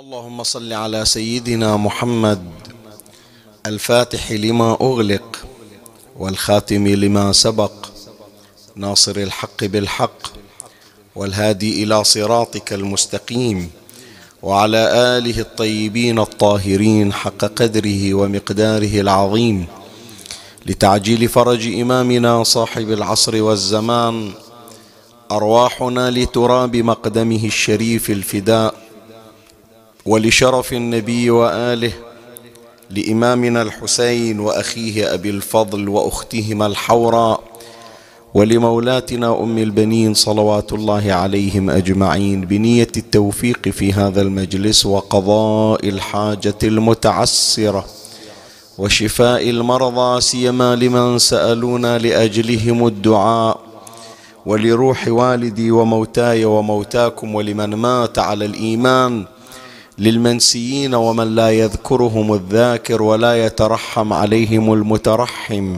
اللهم صل على سيدنا محمد الفاتح لما أغلق والخاتم لما سبق ناصر الحق بالحق والهادي إلى صراطك المستقيم وعلى آله الطيبين الطاهرين حق قدره ومقداره العظيم لتعجيل فرج إمامنا صاحب العصر والزمان أرواحنا لتراب مقدمه الشريف الفداء ولشرف النبي وآله لإمامنا الحسين وأخيه أبي الفضل وأختهما الحوراء ولمولاتنا أم البنين صلوات الله عليهم أجمعين بنية التوفيق في هذا المجلس وقضاء الحاجة المتعسرة وشفاء المرضى سيما لمن سألونا لأجلهم الدعاء ولروح والدي وموتاي وموتاكم ولمن مات على الإيمان للمنسيين ومن لا يذكرهم الذاكر ولا يترحم عليهم المترحم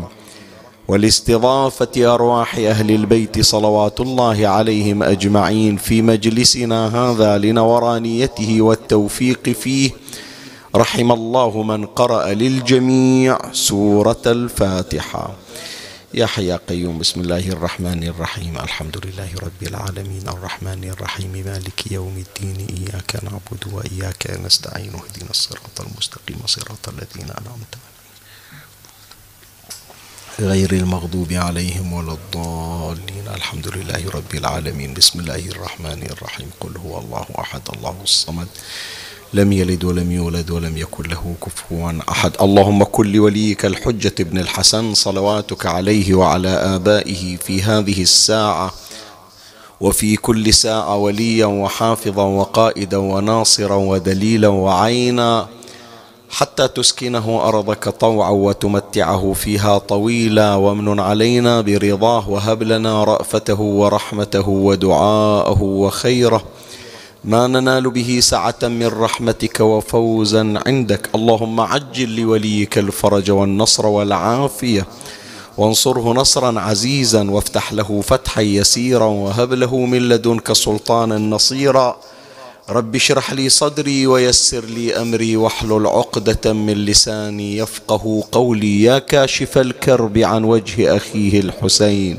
ولاستضافه أرواح أهل البيت صلوات الله عليهم أجمعين في مجلسنا هذا لنورانيته والتوفيق فيه. رحم الله من قرأ للجميع سورة الفاتحة. يا حي قيوم بسم الله الرحمن الرحيم. الحمد لله رب العالمين. الرحمن الرحيم. مالك يوم الدين. إياك نعبد وإياك نستعين. اهدنا الصراط المستقيم. صراط الذين أنعمت غير المغضوب عليهم ولا الضالين. الحمد لله رب العالمين. بسم الله الرحمن الرحيم. قل هو الله أحد الله الصمد. لم يلد ولم يولد ولم يكن له كفوا أحد. اللهم كن لوليك الحجة ابن الحسن صلواتك عليه وعلى آبائه في هذه الساعة وفي كل ساعة وليا وحافظا وقائدا وناصرا ودليلا وعينا حتى تسكنه أرضك طوعا وتمتعه فيها طويلا. وامن علينا برضاه وهب لنا رأفته ورحمته ودعاءه وخيره. ما ننال به سعة من رحمتك وفوزا عندك. اللهم عجل لوليك الفرج والنصر والعافية. وانصره نصرا عزيزا وافتح له فتحا يسيرا وهب له من لدنك سلطانا نصيرا. رب اشرح لي صدري ويسر لي أمري واحلل عقدة من لساني يفقه قولي. يا كاشف الكرب عن وجه أخيه الحسين.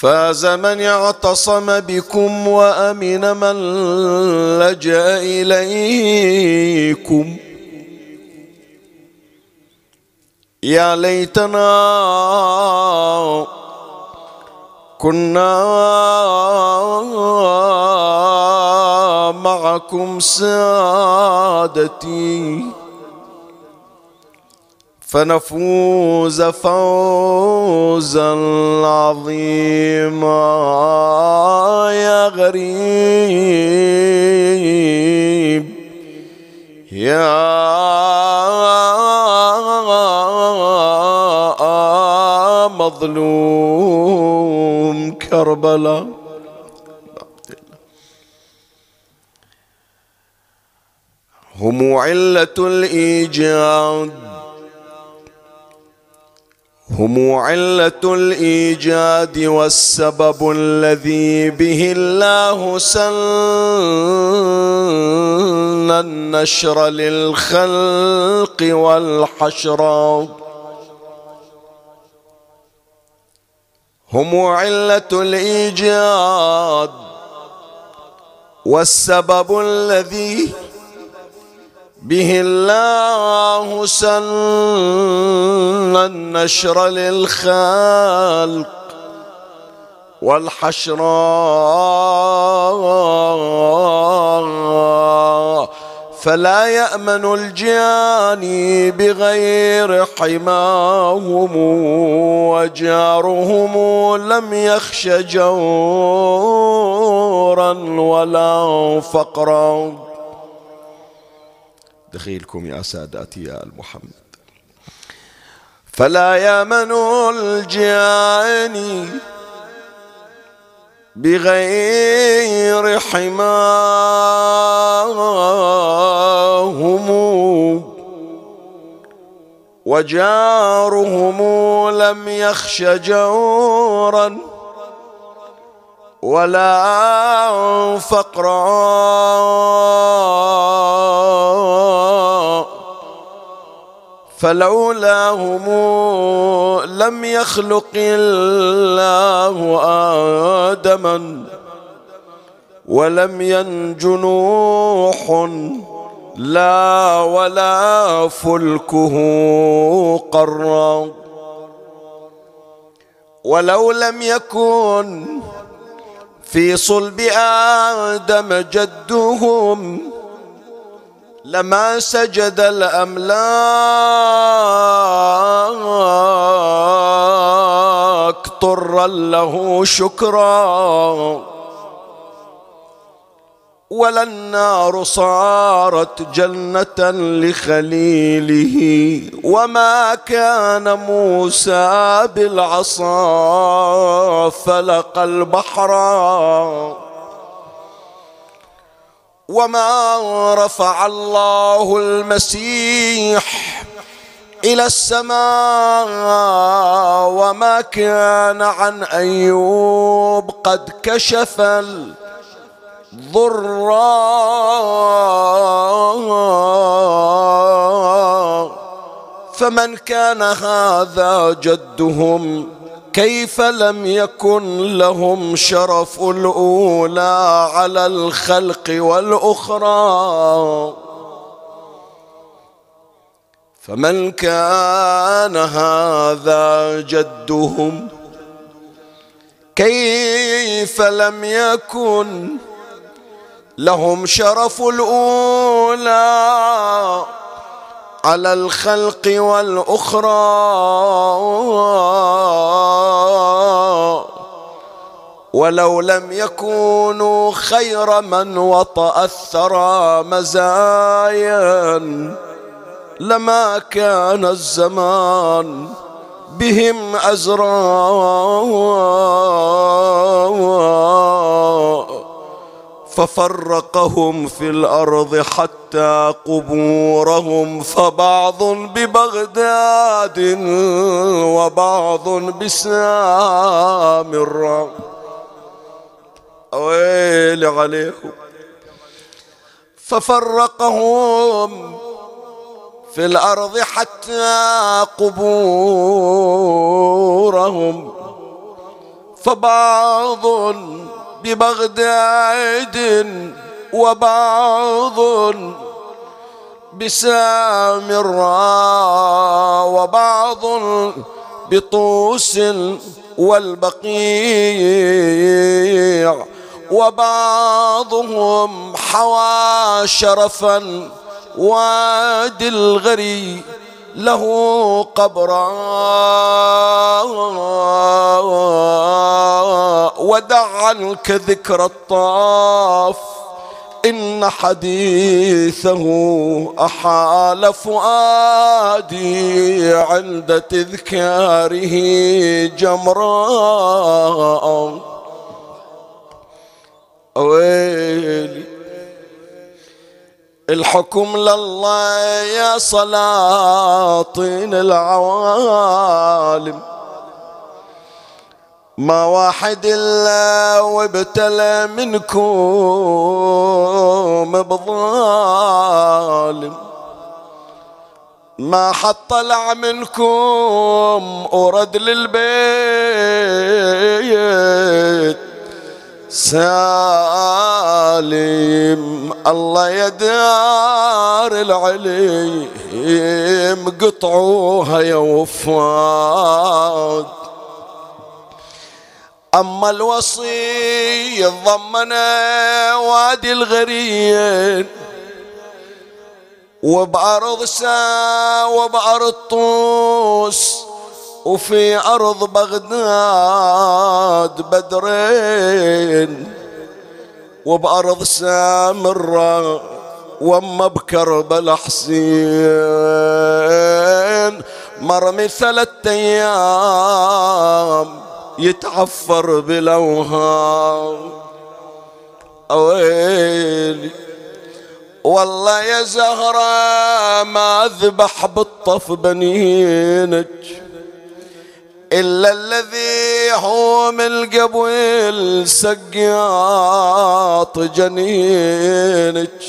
فاز من اعتصم بكم وأمن من لجأ إليكم. يا ليتنا كنا معكم سادتي. فنفوز فوزا عظيما يا غريب. يا مظلوم كربلاء. هم علة الإيجاد. هم علة الإيجاد والسبب الذي به الله سن النشر للخلق والحشر. هم علة الإيجاد والسبب الذي به الله سن النشر للخلق والحشر. فلا يأمن الجاني بغير حماهم وجارهم لم يخش جورا ولا فقرا. دخيلكم يا ساداتي يا المحمد فلا يأمن الجاني بغير حماهم وجارهم لم يخش جورا ولا فقرا فلولاهم لم يخلق الله آدما ولم ينج نوح لا ولا فلكه قرا. ولو لم يكن في صلب آدم جدهم لما سجد الأملاك طرا له شكرا. ولا النار صارت جنة لخليله. وما كان موسى بالعصا فلق البحر. وما رفع الله المسيح إلى السماء وما كان عن أيوب قد كشف الضرا فمن كان هذا جدهم كيف لم يكن لهم شرف الأولى على الخلق والأخرى فمن كان هذا جدهم كيف لم يكن لهم شرف الأولى على الخلق والأخرى. ولو لم يكونوا خير من وطأ الثرى مزايا لما كان الزمان بهم أزرا. ففرقهم في الأرض حتى قبورهم فبعض ببغداد وبعض بسامر ويل عليهم ففرقهم في الأرض حتى قبورهم فبعض ببغداد وبعض بسامراء وبعض بطوس والبقيع وبعضهم حوى شرفا وادي الغري له قبرا ودع عنك ذكر الطاف إن حديثه أحال فؤادي عند تذكاره جمرا. ويلي الحكم لله يا سلاطين العوالم. ما واحد الا وابتلى منكم بظالم. ما حط طلع منكم ورد للبيت. سالم الله يدار العليم قطعوها يا وفاد. أما الوصي ضمن وادي الغريين وبأرض سا وبأرض طوس وفي أرض بغداد بدرين وبأرض سامرة وما بكربل حسين. مرمي ثلاثة أيام يتعفر بلوهام. أويلي. والله يا زهرة ما أذبح بالطف بنينك. إلا الذي هو من قبل سقياط جنينك.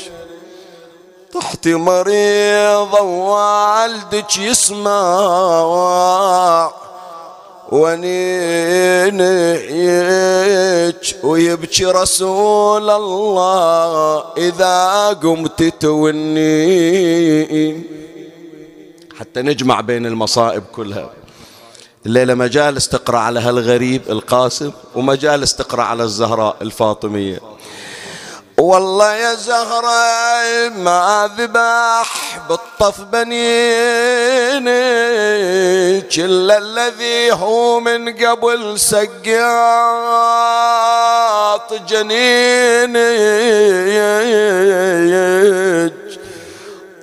تحت مريضة والدك يسمع. ونينك ويبكي رسول الله إذا قمت توني. حتى نجمع بين المصائب كلها. الليلة مجالس تقرأ على هالغريب القاسم ومجالس تقرأ على الزهراء الفاطمية. والله يا زهرة ما ذبح بالطف بنينك إلا الذي هو من قبل سقاط جنينك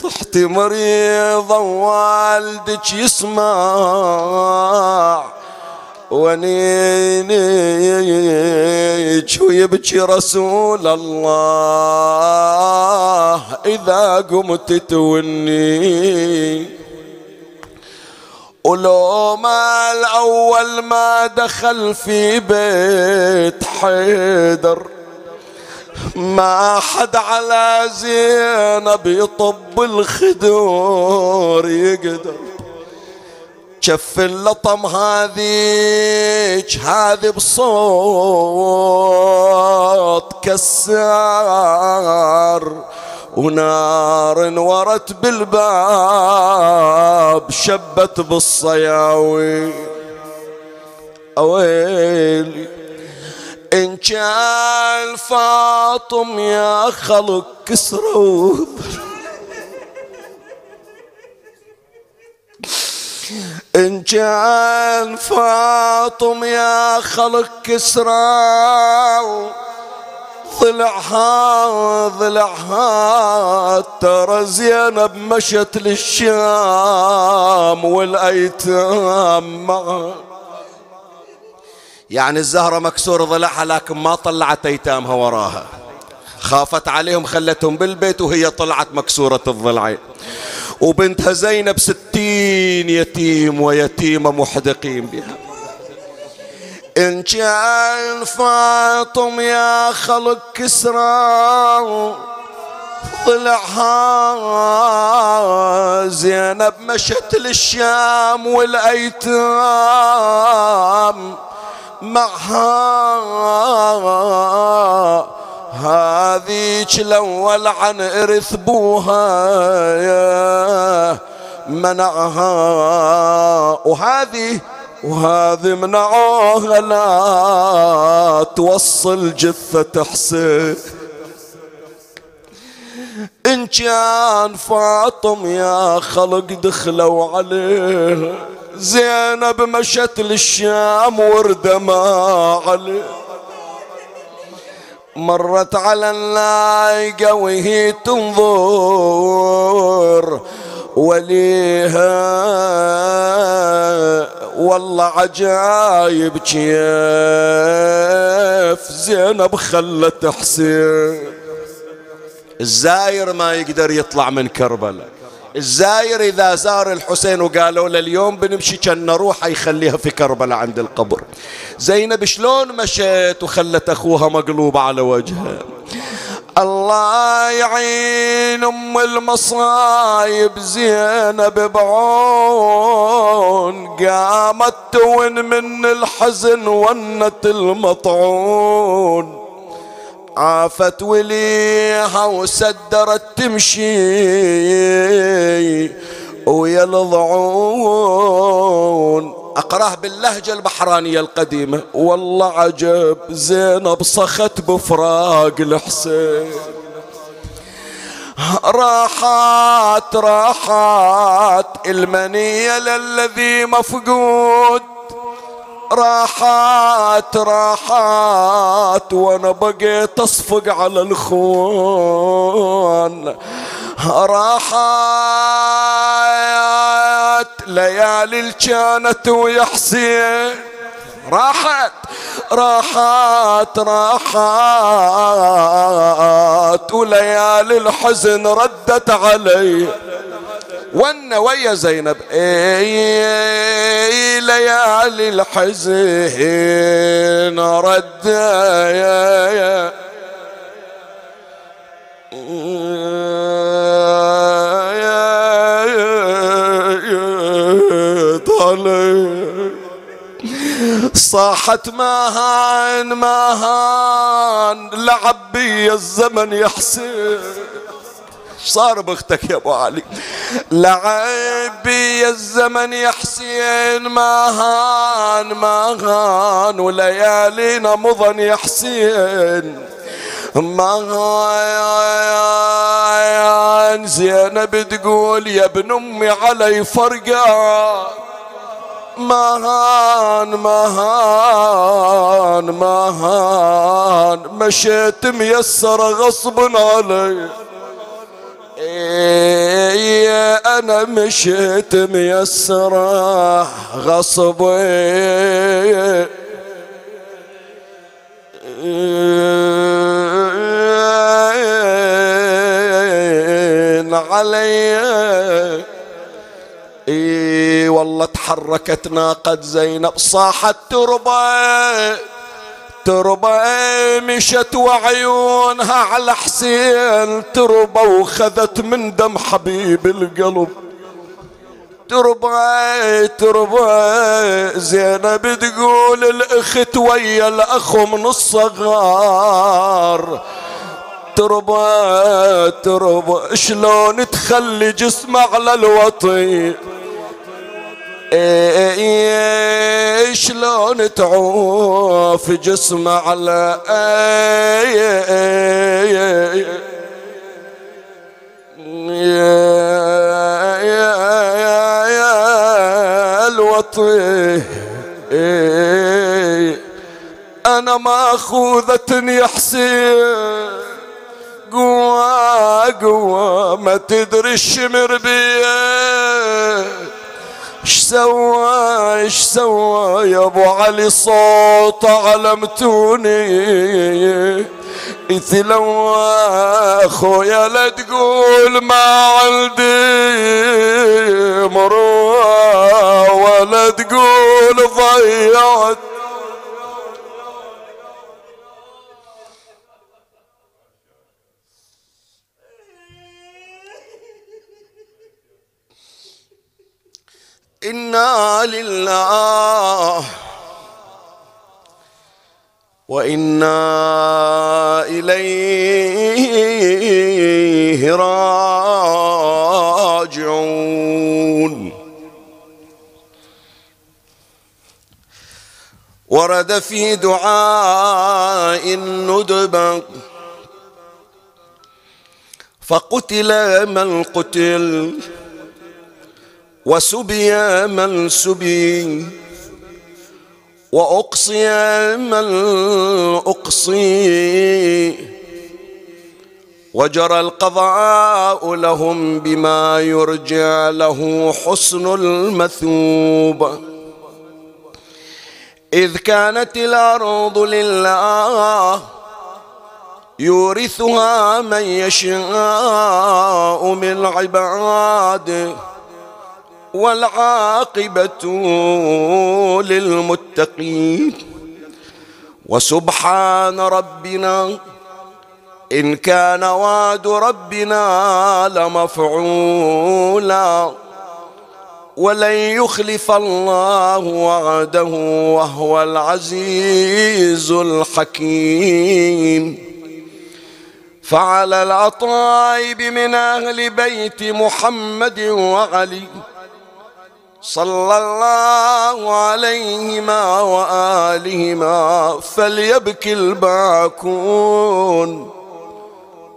طحت مريضة والدك يسمع. ونينيك ويبكي رسول الله إذا قمت توني. ولو ما الأول ما دخل في بيت حيدر ما حد على زينب يطب الخدور يقدر. شف اللطم هذيك هذي بصوت كسار. ونار انورت بالباب شبت بالصياوي. أويلي. إن كان فاطم يا خلق كسروا. إن كان فاطم يا خلق كسرى ضلعها ضلعها ترى زينب مشت للشام والأيتام معها. يعني الزهرة مكسور ضلعها لكن ما طلعت أيتامها وراها. خافت عليهم خلتهم بالبيت وهي طلعت مكسورة الضلعين وبنتها زينب ستين يتيم ويتيمة محدقين بها. إن كان فاطم يا خلق كسرى ضلعها زينب مشت للشام والأيتام. معها هذيك الأول عن إرث بوها منعها. وهذه وهذه منعوها لا توصل جثة حسين. إن كان فاطم يا خلق دخلوا عليه. زينب مشت للشام وردما عليه مرت على اللايقة وهي تنظر. وليها والله عجايب كيف زينب خلت حسين. الزاير ما يقدر يطلع من كربلاء. الزاير إذا زار الحسين وقالوا له اليوم بنمشي كنا روحه يخليها في كربلاء عند القبر. زينب شلون مشيت وخلت أخوها مقلوبة على وجهها الله يعين أم المصايب زينب بعون قامت تون من الحزن ونت المطعون. عافت وليها وسدرت تمشي ويا الضعون. أقراه باللهجة البحرانية القديمة. والله عجب زينب صخت بفراق الحسين. راحات راحات المنية للذي مفقود. راحات راحات وأنا بقيت اصفق على الخوان راحات ليالي كانت ويا حسين. راحت راحات راحات وليالي الحزن ردت علي. ون ويا زينب اي ليالي الحزن رد يا يا صاحت ماهان ماهان لعب بي الزمن يا حسين صار باختك يا ابو علي لعب بي الزمن يا حسين ماهان ماهان وليالينا مضن يا حسين. ما زينب تقول يا ابن أمي علي فرقان مهان مهان مهان مشيت ميسر غصب علي. إيه أنا مشيت ميسرة غصب علي اي والله تحركت ناقة زينب صاحت تربة. تربة مشت وعيونها على حسين تربة وخذت من دم حبيب القلب. تربة تربة زينب تقول الأخت ويا الأخ من الصغار. تربة تربة شلون تخلي جسمه على الوطي؟ شلون تعوف جسمه على إيه إيه الوطي أنا ماخوذة يا حسين قوة ما تدري الشمر بيه إيش سوى إيش سوى يا ابو علي؟ صوت علمتوني. لو أخويا لا تقول ما عندي مروة ولا تقول ضيعت إنا لله وإنا إليه راجعون. ورد في دعاء الندب فقتل من قتل. وسبي من سبي وأقصي من أقصي وجرى القضاء لهم بما يرجع له حسن المثوب. إذ كانت الأرض لله يورثها من يشاء من عباده والعاقبة للمتقين. وسبحان ربنا إن كان وعد ربنا لمفعولا ولن يخلف الله وعده وهو العزيز الحكيم. فعلى الأطايب من أهل بيت محمد وعلي صلى الله عليهما وآلهما فليبكي الباكون.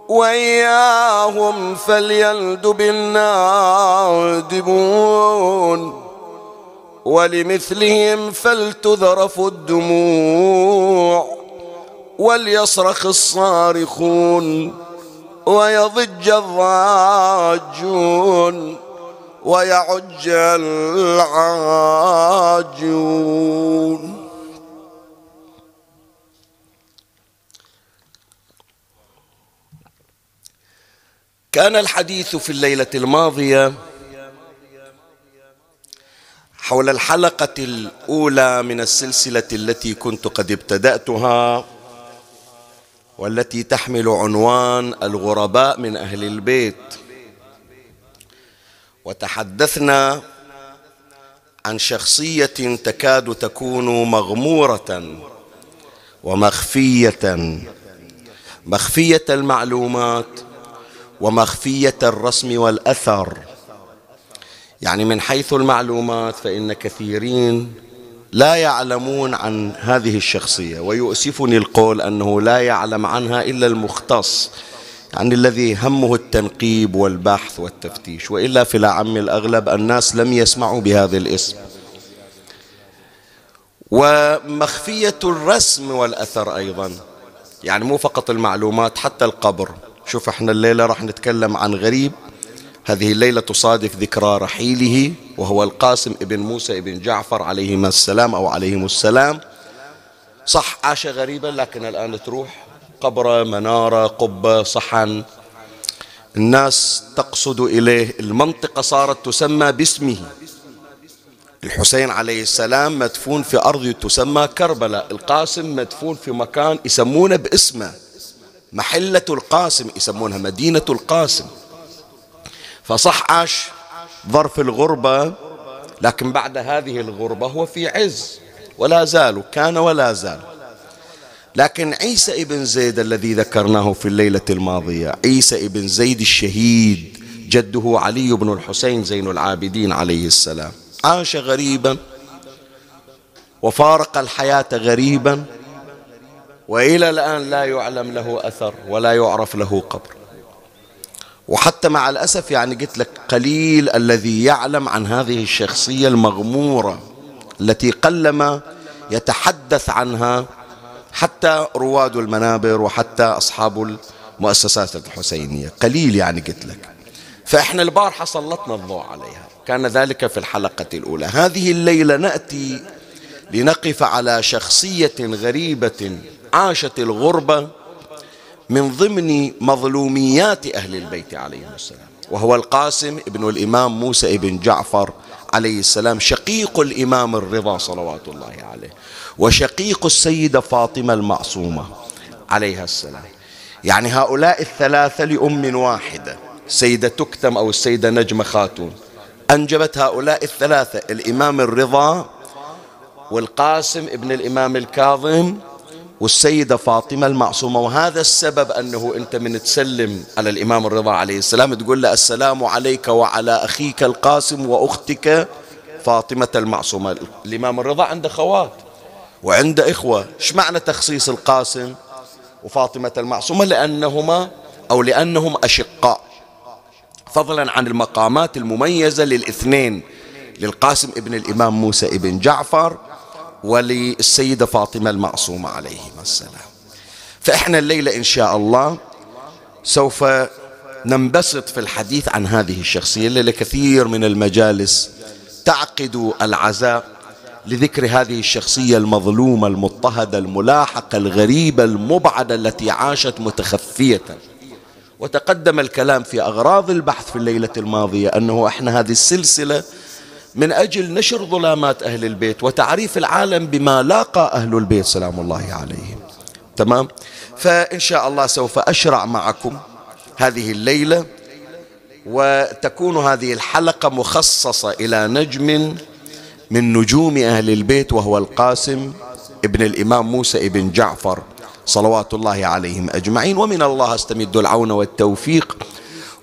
وإياهم فليلدب النادبون ولمثلهم فلتذرف الدموع. وليصرخ الصارخون. ويضج الضاجون. ويعج العاجون. كان الحديث في الليلة الماضية حول الحلقة الأولى من السلسلة التي كنت قد ابتدأتها والتي تحمل عنوان الغرباء من أهل البيت. وتحدثنا عن شخصية تكاد تكون مغمورة ومخفية. مخفية المعلومات ومخفية الرسم والأثر. يعني من حيث المعلومات فإن كثيرين لا يعلمون عن هذه الشخصية. ويؤسفني القول أنه لا يعلم عنها إلا المختص. يعني الذي همه التنقيب والبحث والتفتيش. وإلا في العم الأغلب الناس لم يسمعوا بهذا الاسم. ومخفية الرسم والأثر أيضا. يعني مو فقط المعلومات حتى القبر. شوف إحنا الليلة راح نتكلم عن غريب. هذه الليلة تصادف ذكرى رحيله وهو القاسم ابن موسى ابن جعفر عليهما السلام أو عليهم السلام. صح عاش غريبا لكن الآن تروح. قبره منارة قبة صحن. الناس تقصد إليه المنطقة صارت تسمى باسمه. الحسين عليه السلام مدفون في أرض تسمى كربلاء. القاسم مدفون في مكان يسمونه باسمه. محلة القاسم يسمونها مدينة القاسم. فصح عاش ظرف الغربة لكن بعد هذه الغربة هو في عز. ولا زال كان ولا زال. لكن عيسى ابن زيد الذي ذكرناه في الليلة الماضية عيسى ابن زيد الشهيد جده علي بن الحسين زين العابدين عليه السلام. عاش غريبا وفارق الحياة غريبا وإلى الآن لا يعلم له أثر ولا يعرف له قبر. وحتى مع الأسف يعني قلت لك قليل الذي يعلم عن هذه الشخصية المغمورة التي قلما يتحدث عنها حتى رواد المنابر وحتى أصحاب المؤسسات الحسينية. قليل يعني قلت لك. فإحنا البارحة سلطنا الضوء عليها. كان ذلك في الحلقة الأولى. هذه الليلة نأتي لنقف على شخصية غريبة عاشت الغربة من ضمن مظلوميات أهل البيت عليهم السلام. وهو القاسم ابن الإمام موسى ابن جعفر عليه السلام شقيق الإمام الرضا صلوات الله عليه. وشقيق السيدة فاطمة المعصومة عليها السلام. يعني هؤلاء الثلاثة لأم واحدة السيدة تكتم أو السيدة نجمة خاتون. أنجبت هؤلاء الثلاثة الإمام الرضا والقاسم ابن الإمام الكاظم والسيدة فاطمة المعصومة. وهذا السبب أنه أنت من تسلم على الإمام الرضا عليه السلام تقول له السلام عليك وعلى أخيك القاسم وأختك فاطمة المعصومة. الإمام الرضا عنده خوات. وعنده إخوة إيش معنى تخصيص القاسم وفاطمة المعصومة؟ لأنهما أو لأنهم أشقاء. فضلا عن المقامات المميزة للإثنين للقاسم ابن الإمام موسى ابن جعفر وللسيدة فاطمة المعصومة عليهما السلام. فإحنا الليلة إن شاء الله سوف ننبسط في الحديث عن هذه الشخصية اللي كثير من المجالس تعقد العزاء. لذكر هذه الشخصية المظلومة المضطهدة الملاحقة الغريبة المبعدة التي عاشت متخفية. وتقدم الكلام في أغراض البحث في الليلة الماضية أنه إحنا هذه السلسلة من أجل نشر ظلامات أهل البيت وتعريف العالم بما لاقى أهل البيت سلام الله عليهم. تمام؟ فإن شاء الله سوف أشرع معكم هذه الليلة وتكون هذه الحلقة مخصصة إلى نجم من نجوم أهل البيت وهو القاسم ابن الإمام موسى ابن جعفر صلوات الله عليهم أجمعين. ومن الله أستمد العون والتوفيق.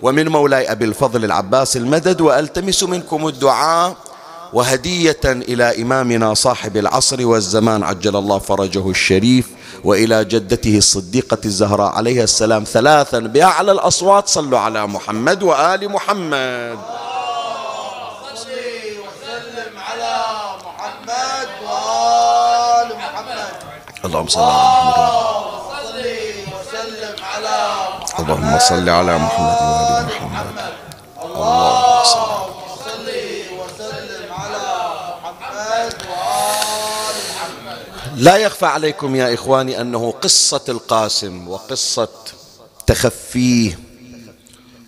ومن مولاي أبي الفضل العباس المدد وألتمس منكم الدعاء وهدية إلى إمامنا صاحب العصر والزمان عجل الله فرجه الشريف وإلى جدته الصديقة الزهراء عليها السلام ثلاثا بأعلى الأصوات. صلوا على محمد وآل محمد. اللهم صل على محمد اللهم صل على محمد وآل محمد. اللهم صل لا يخفى عليكم يا إخواني أنه قصة القاسم وقصة تخفيه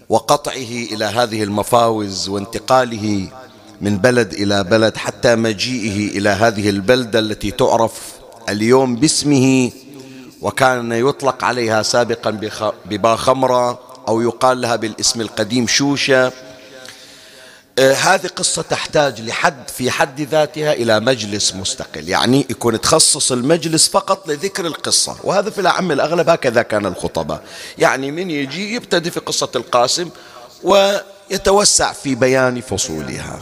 وقطعه إلى هذه المفاوز وانتقاله من بلد إلى بلد حتى مجيئه إلى هذه البلدة التي تعرف اليوم باسمه وكان يطلق عليها سابقا بباخمرة أو يقال لها بالاسم القديم شوشة. آه هذه قصة تحتاج لحد في حد ذاتها إلى مجلس مستقل. يعني يكون تخصص المجلس فقط لذكر القصة. وهذا في الأعم الأغلب هكذا كان الخطباء يعني من يجي يبتدي في قصة القاسم ويتوسع في بيان فصولها.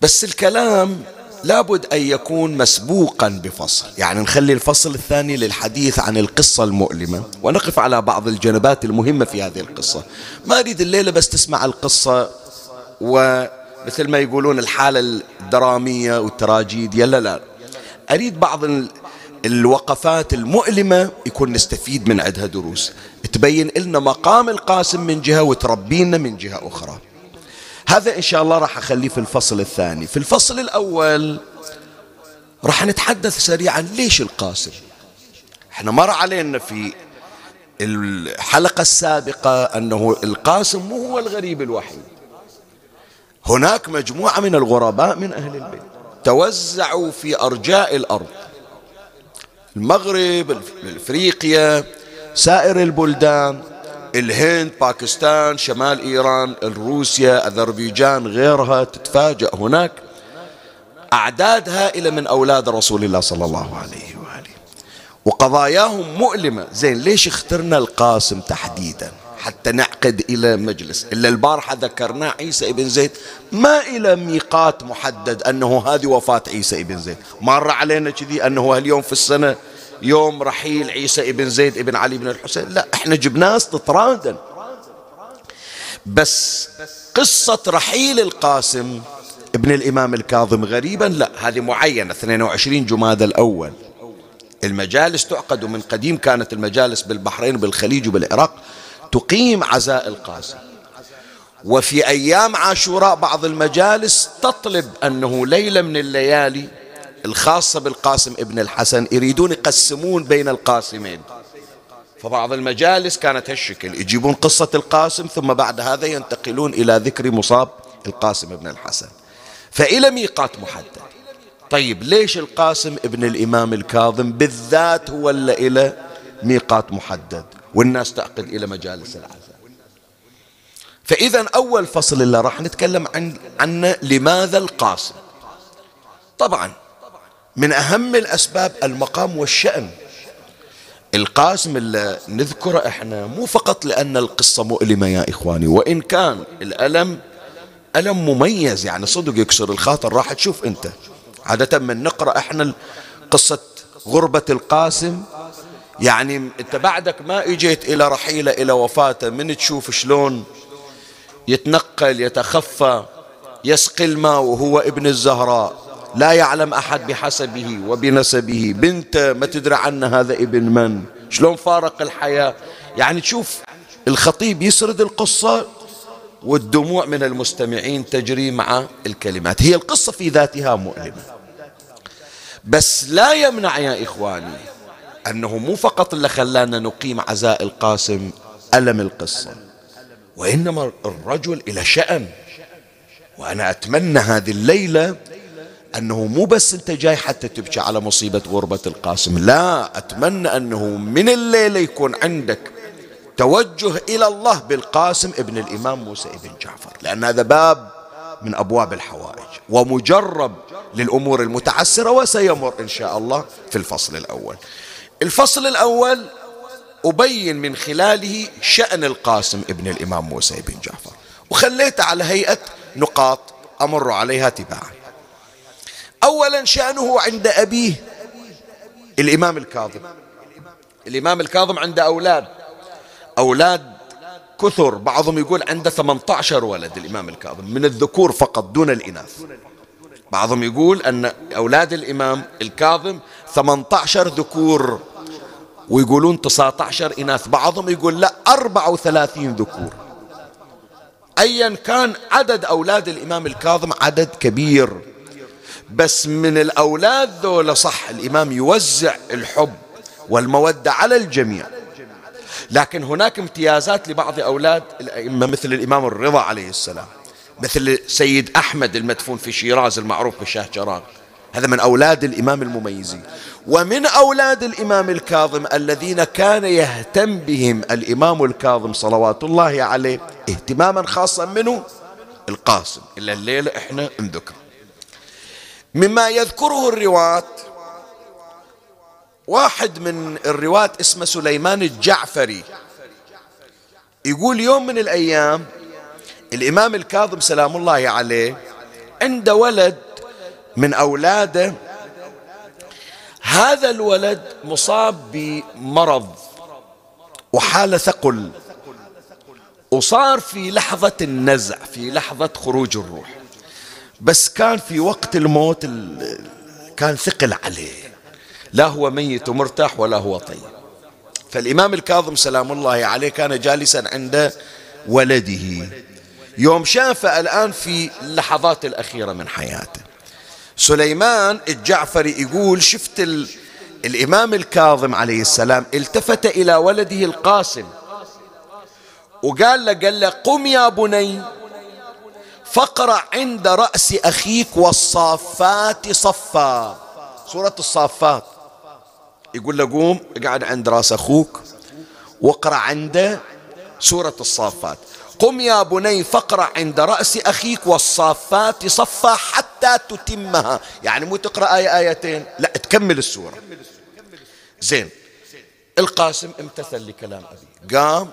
بس الكلام لابد أن يكون مسبوقا بفصل. يعني نخلي الفصل الثاني للحديث عن القصة المؤلمة ونقف على بعض الجنبات المهمة في هذه القصة. ما أريد الليلة بس تسمع القصة ومثل ما يقولون الحالة الدرامية والتراجيديا لا لا. أريد بعض الوقفات المؤلمة يكون نستفيد من عندها دروس. تبين لنا مقام القاسم من جهة وتربينا من جهة أخرى. هذا إن شاء الله راح أخليه في الفصل الثاني. في الفصل الأول راح نتحدث سريعا ليش القاسم؟ إحنا مر علينا في الحلقة السابقة أنه القاسم مو هو الغريب الوحيد. هناك مجموعة من الغرباء من أهل البيت توزعوا في أرجاء الأرض. المغرب افريقيا سائر البلدان. الهند باكستان شمال إيران روسيا أذربيجان غيرها تتفاجأ هناك. أعداد هائلة من أولاد رسول الله صلى الله عليه وآله. وقضاياهم مؤلمة. زين ليش اخترنا القاسم تحديدا؟ حتى نعقد إلى مجلس. إلا البارحة ذكرنا عيسى ابن زيد. ما إلى ميقات محدد أنه هذه وفاة عيسى ابن زيد. مر علينا كذي أنه اليوم في السنة يوم رحيل عيسى ابن زيد ابن علي بن الحسين. لا إحنا جبناه استطرادا بس قصة رحيل القاسم ابن الإمام الكاظم غريبا. لا هذه معينة 22 جماد الأول. المجالس تعقد من قديم كانت المجالس بالبحرين وبالخليج وبالعراق تقيم عزاء القاسم. وفي أيام عاشوراء بعض المجالس تطلب أنه ليلة من الليالي الخاصة بالقاسم ابن الحسن يريدون يقسمون بين القاسمين. فبعض المجالس كانت هالشكل يجيبون قصة القاسم ثم بعد هذا ينتقلون إلى ذكر مصاب القاسم ابن الحسن. فإلى ميقات محدد. طيب ليش القاسم ابن الإمام الكاظم بالذات هو اللي إلى ميقات محدد والناس تعقد إلى مجالس العزاء؟ فإذا أول فصل اللي راح نتكلم عن عنه لماذا القاسم؟ طبعا من أهم الأسباب المقام والشأن. القاسم اللي نذكره إحنا مو فقط لأن القصة مؤلمة يا إخواني وإن كان الألم ألم مميز يعني صدق يكسر الخاطر راح تشوف أنت. عادة من نقرأ إحنا قصة غربة القاسم يعني أنت بعدك ما إجيت إلى رحيلة إلى وفاته من تشوف شلون يتنقل يتخفى يسقي الماء وهو ابن الزهراء. لا يعلم أحد بحسبه وبنسبه. بنت ما تدري عنه هذا ابن من؟ شلون فارق الحياة؟ يعني تشوف الخطيب يسرد القصة والدموع من المستمعين تجري مع الكلمات. هي القصة في ذاتها مؤلمة. بس لا يمنع يا إخواني أنه مو فقط اللي خلانا نقيم عزاء القاسم ألم القصة وإنما الرجل إلى شأن. وأنا أتمنى هذه الليلة أنه مو بس أنت جاي حتى تبكي على مصيبة غربة القاسم لا أتمنى أنه من الليلة يكون عندك توجه إلى الله بالقاسم ابن الإمام موسى ابن جعفر لأن هذا باب من أبواب الحوائج ومجرب للأمور المتعسرة وسيمر إن شاء الله في الفصل الأول. الفصل الأول أبين من خلاله شأن القاسم ابن الإمام موسى بن جعفر وخليته على هيئة نقاط أمر عليها تباعا. أولا شأنه عند أبيه الإمام الكاظم. الإمام الكاظم عنده أولاد. أولاد كثر بعضهم يقول عنده 18 ولد الإمام الكاظم. من الذكور فقط دون الإناث. بعضهم يقول أن أولاد الإمام الكاظم 18 ذكور ويقولون 19 إناث. بعضهم يقول لا 34 ذكور. أيا كان عدد أولاد الإمام الكاظم عدد كبير. بس من الأولاد ذولا صح الإمام يوزع الحب والمودة على الجميع. لكن هناك امتيازات لبعض أولاد الأئمة مثل الإمام الرضا عليه السلام مثل سيد أحمد المدفون في شيراز المعروف بشاه جران هذا من أولاد الإمام المميزين ومن أولاد الإمام الكاظم الذين كان يهتم بهم الإمام الكاظم صلوات الله عليه اهتماما خاصا منه القاسم. إلا الليلة إحنا نذكر مما يذكره الرواة واحد من الرواة اسمه سليمان الجعفري. يقول يوم من الأيام الإمام الكاظم سلام الله عليه عنده ولد من أولاده هذا الولد مصاب بمرض وحالة ثقل وصار في لحظة النزع في لحظة خروج الروح. بس كان في وقت الموت كان ثقل عليه. لا هو ميت ومرتاح ولا هو طيب. فالإمام الكاظم سلام الله عليه كان جالسا عند ولده. يوم شافه الآن في اللحظات الأخيرة من حياته. سليمان الجعفري يقول شفت ال... الإمام الكاظم عليه السلام التفت إلى ولده القاسم. وقال له قال له قم يا بني. فاقرأ عند رأس أخيك والصافات صفا. سورة الصافات. يقول له قوم اقعد عند رأس أخوك واقرأ عنده سورة الصافات. قم يا بني فاقرأ عند رأس أخيك والصافات صفا حتى تتمها. يعني مو تقرأ آية آيتين لا تكمل السورة. زين القاسم امتثل لكلام أبي قام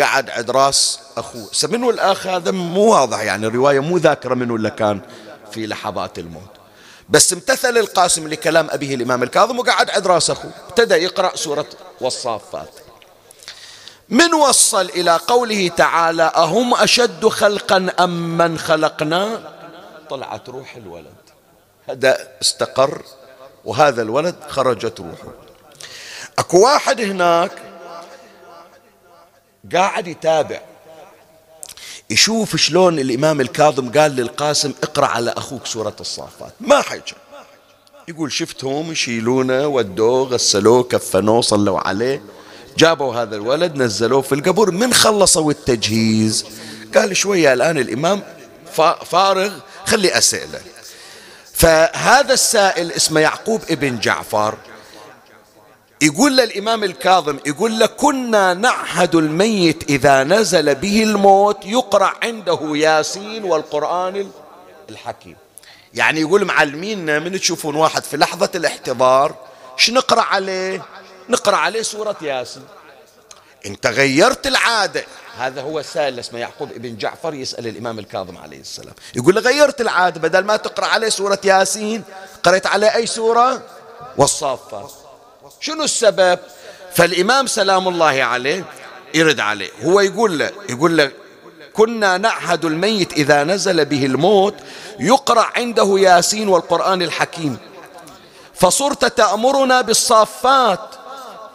قعد عند راس أخوه. منو الأخ هذا مو واضح يعني الرواية مو ذاكرة منو اللي كان في لحظات الموت. بس امتثل القاسم لكلام أبيه الإمام الكاظم وقعد عند راس أخوه. ابتدى يقرأ سورة والصافات من وصل إلى قوله تعالى أهم أشد خلقا أم من خلقنا؟ طلعت روح الولد. هذا استقر وهذا الولد خرجت روحه. أكو واحد هناك قاعد يتابع. يشوف شلون الإمام الكاظم قال للقاسم اقرأ على أخوك سورة الصافات. ما حيجي. يقول شفتهم يشيلونه ودوه غسلوه كفنوه صلوا عليه. جابوا هذا الولد نزلوه في القبر من خلصوا التجهيز؟ قال شوية الآن الإمام فارغ خلي أسئلة. فهذا السائل اسمه يعقوب ابن جعفر. يقول للإمام الكاظم يقول له كنا نعهد الميت إذا نزل به الموت يقرأ عنده ياسين والقرآن الحكيم. يعني يقول معلمينا من تشوفون واحد في لحظة الاحتضار شو نقرأ عليه؟ نقرأ عليه سورة ياسين. انت غيرت العادة. هذا هو السائل اسمه يعقوب ابن جعفر يسأل الإمام الكاظم عليه السلام. يقول له غيرت العادة بدل ما تقرأ عليه سورة ياسين قرأت عليه أي سورة؟ والصافات. شنو السبب؟ فالإمام سلام الله عليه يرد عليه. هو يقول له يقول له كنا نعهد الميت إذا نزل به الموت يقرأ عنده ياسين والقرآن الحكيم. فصرت تأمرنا بالصافات.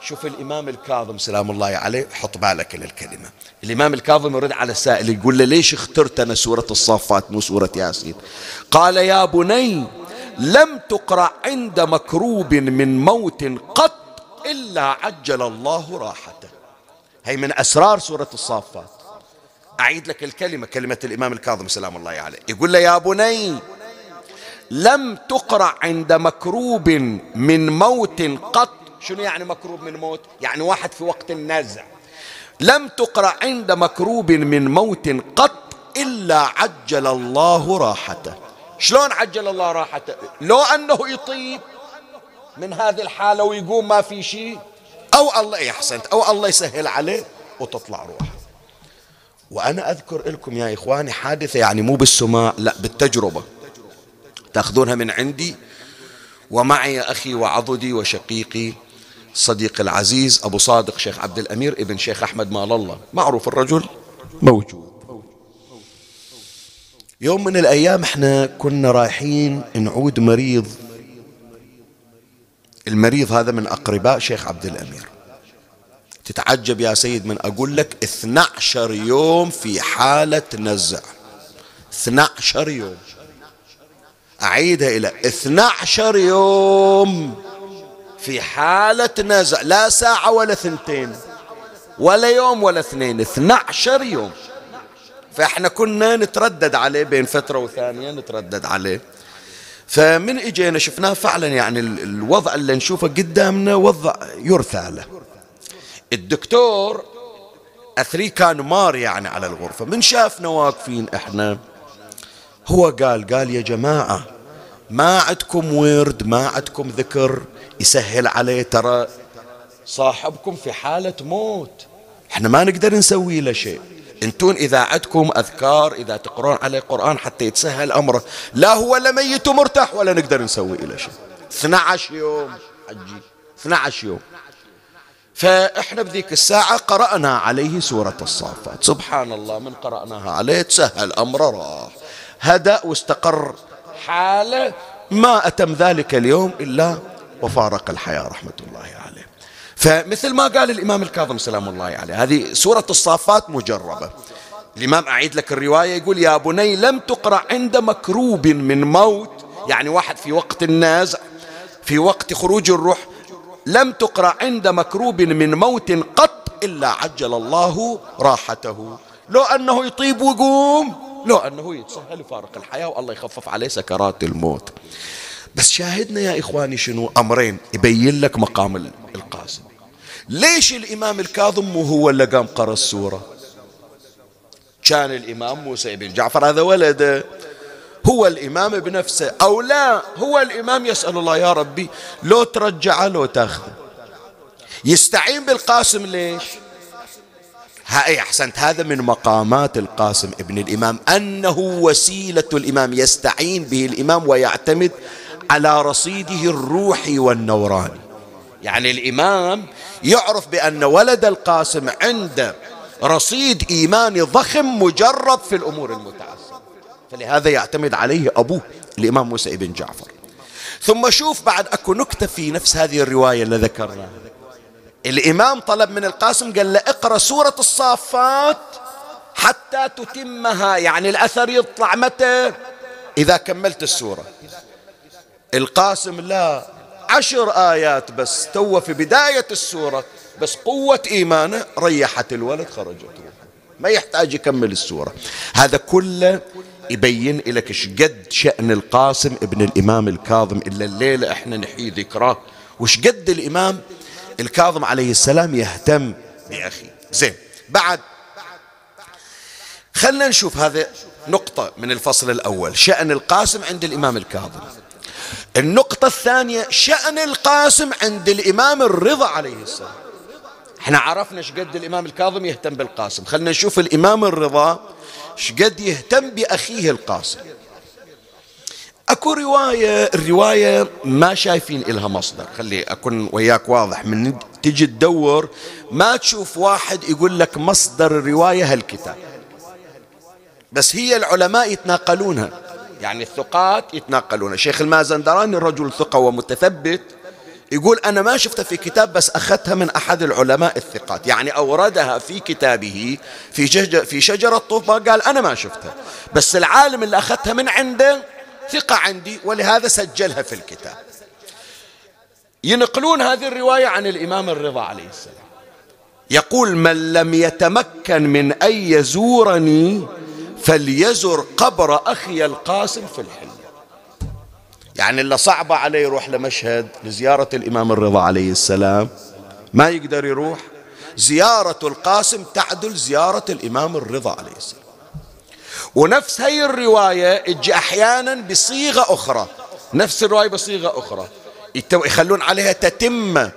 شوف الإمام الكاظم سلام الله عليه حط بالك للكلمة الإمام الكاظم يرد على السائل يقول له ليش اخترت أنا سورة الصافات مو سورة ياسين؟ قال يا بني لم تقرأ عند مكروب من موت قط إلا عجل الله راحته. هي من أسرار سورة الصافات. أعيد لك الكلمة كلمة الإمام الكاظم سلام الله عليه. يقول له يا بني لم تقرأ عند مكروب من موت قط. شنو يعني مكروب من موت؟ يعني واحد في وقت النزع لم تقرأ عند مكروب من موت قط إلا عجل الله راحته. شلون عجل الله راحته؟ لو أنه يطيب من هذه الحالة ويقوم ما في شيء أو الله يحسنت أو الله يسهل عليه وتطلع روحه. وأنا أذكر لكم يا إخواني حادثة يعني مو بالسماع لا بالتجربة. تأخذونها من عندي. ومعي أخي وعضدي وشقيقي صديقي العزيز أبو صادق شيخ عبد الأمير ابن شيخ أحمد مال الله. معروف الرجل؟ موجود. يوم من الأيام إحنا كنا رايحين نعود مريض. المريض هذا من أقرباء شيخ عبد الأمير. تتعجب يا سيد من أقول لك 12 يوم في حالة نزع. 12 يوم. أعيدها إلى 12 يوم في حالة نزع. لا ساعة ولا ثنتين. ولا يوم ولا اثنين. 12 يوم. فاحنا كنا نتردد عليه بين فترة وثانية نتردد عليه. فمن اجينا شفناه فعلا يعني الوضع اللي نشوفه قدامنا وضع يرثى له. الدكتور أثري كان مار يعني على الغرفة. من شافنا واقفين إحنا. هو قال قال يا جماعة ما عندكم ورد ما عندكم ذكر يسهل عليه ترى صاحبكم في حالة موت. إحنا ما نقدر نسوي له شيء. انتون إذا عندكم أذكار إذا تقرون عليه قرآن حتى يتسهل أمره. لا هو ولا ميت ومرتاح ولا نقدر نسوي له شيء. 12 يوم. حجي 12 يوم. فإحنا بذيك الساعة قرأنا عليه سورة الصافات. سبحان الله من قرأناها عليه تسهل أمره راح. هدأ واستقر حاله. ما أتم ذلك اليوم إلا وفارق الحياة رحمة الله عليه. فمثل ما قال الإمام الكاظم سلام الله عليه هذه سورة الصافات مجربة. الإمام أعيد لك الرواية يقول يا بني لم تقرأ عند مكروب من موت. يعني واحد في وقت النازع في وقت خروج الروح لم تقرأ عند مكروب من موت قط إلا عجل الله راحته. لو أنه يطيب ويقوم لو أنه يتسهل يفارق الحياة والله يخفف عليه سكرات الموت. بس شاهدنا يا إخواني شنو أمرين يبين لك مقام ليش الإمام الكاظم مو هو اللي قام قرأ السورة؟ كان الإمام موسى بن جعفر هذا ولده هو الإمام بنفسه أو لا؟ هو الإمام يسأل الله يا ربي لو ترجعه لو تاخذه يستعين بالقاسم ليش؟ هاي أحسنت. هذا من مقامات القاسم ابن الإمام. أنه وسيلة الإمام يستعين به الإمام ويعتمد على رصيده الروحي والنوراني. يعني الإمام يعرف بأن ولد القاسم عنده رصيد إيماني ضخم مجرب في الأمور المتعسرة فلهذا يعتمد عليه أبوه الإمام موسى بن جعفر. ثم شوف بعد أكو نكتة في نفس هذه الرواية اللي ذكرناها. الإمام طلب من القاسم قال له اقرأ سورة الصافات حتى تتمها يعني الأثر يطلع متى؟ إذا كملت السورة. القاسم لا عشر آيات بس تو في بداية السورة بس قوة إيمانه ريحت الولد خرجت ما يحتاج يكمل السورة. هذا كله يبين لك إيش قد شأن القاسم ابن الإمام الكاظم إلا الليلة إحنا نحيي ذكراه. وش قد الإمام الكاظم عليه السلام يهتم بأخيه زين بعد. خلنا نشوف هذا نقطة من الفصل الأول. شأن القاسم عند الإمام الكاظم. النقطة الثانية شأن القاسم عند الإمام الرضا عليه السلام. إحنا عرفنا إيش قد الإمام الكاظم يهتم بالقاسم. خلنا نشوف الإمام الرضا إيش قد يهتم بأخيه القاسم. أكو رواية الرواية ما شايفين إلها مصدر. خلي أكون وياك واضح. من تجي تدور ما تشوف واحد يقول لك مصدر الرواية هالكتاب. بس هي العلماء يتناقلونها. يعني الثقات يتناقلونها شيخ المازندراني رجل ثقة ومتثبت يقول أنا ما شفتها في كتاب بس أخذتها من أحد العلماء الثقات يعني أوردها في كتابه في, في شجرة طوفة قال أنا ما شفتها. بس العالم اللي أخذتها من عنده ثقة عندي ولهذا سجلها في الكتاب. ينقلون هذه الرواية عن الإمام الرضا عليه السلام. يقول من لم يتمكن من أن يزورني فليزر قبر أخي القاسم في الحلم. يعني اللي صعبة عليه يروح لمشهد لزيارة الإمام الرضا عليه السلام. ما يقدر يروح. زيارة القاسم تعدل زيارة الإمام الرضا عليه السلام. ونفس هي الرواية تجي أحيانا بصيغة أخرى. نفس الرواية بصيغة أخرى. يخلون عليها تتمة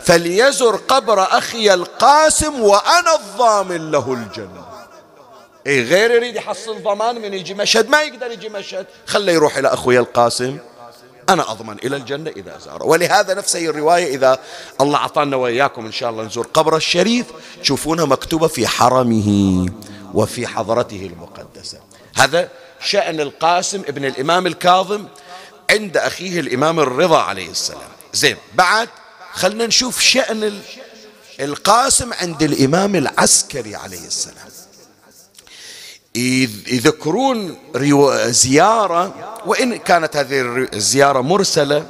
فليزر قبر أخي القاسم وأنا الضامن له الجنة. إيه غير يريد يحصل ضمان من يجي مشهد ما يقدر يجي مشهد. خله يروح إلى أخوي القاسم. أنا أضمن إلى الجنة إذا زاره ولهذا نفس الرواية إذا الله أعطانا وإياكم إن شاء الله نزور قبر الشريف تشوفونها مكتوبة في حرمه وفي حضرته المقدسة. هذا شأن القاسم ابن الإمام الكاظم عند أخيه الإمام الرضا عليه السلام. زين بعد خلنا نشوف شأن القاسم عند الإمام العسكري عليه السلام. يذكرون زيارة وإن كانت هذه الزيارة مرسلة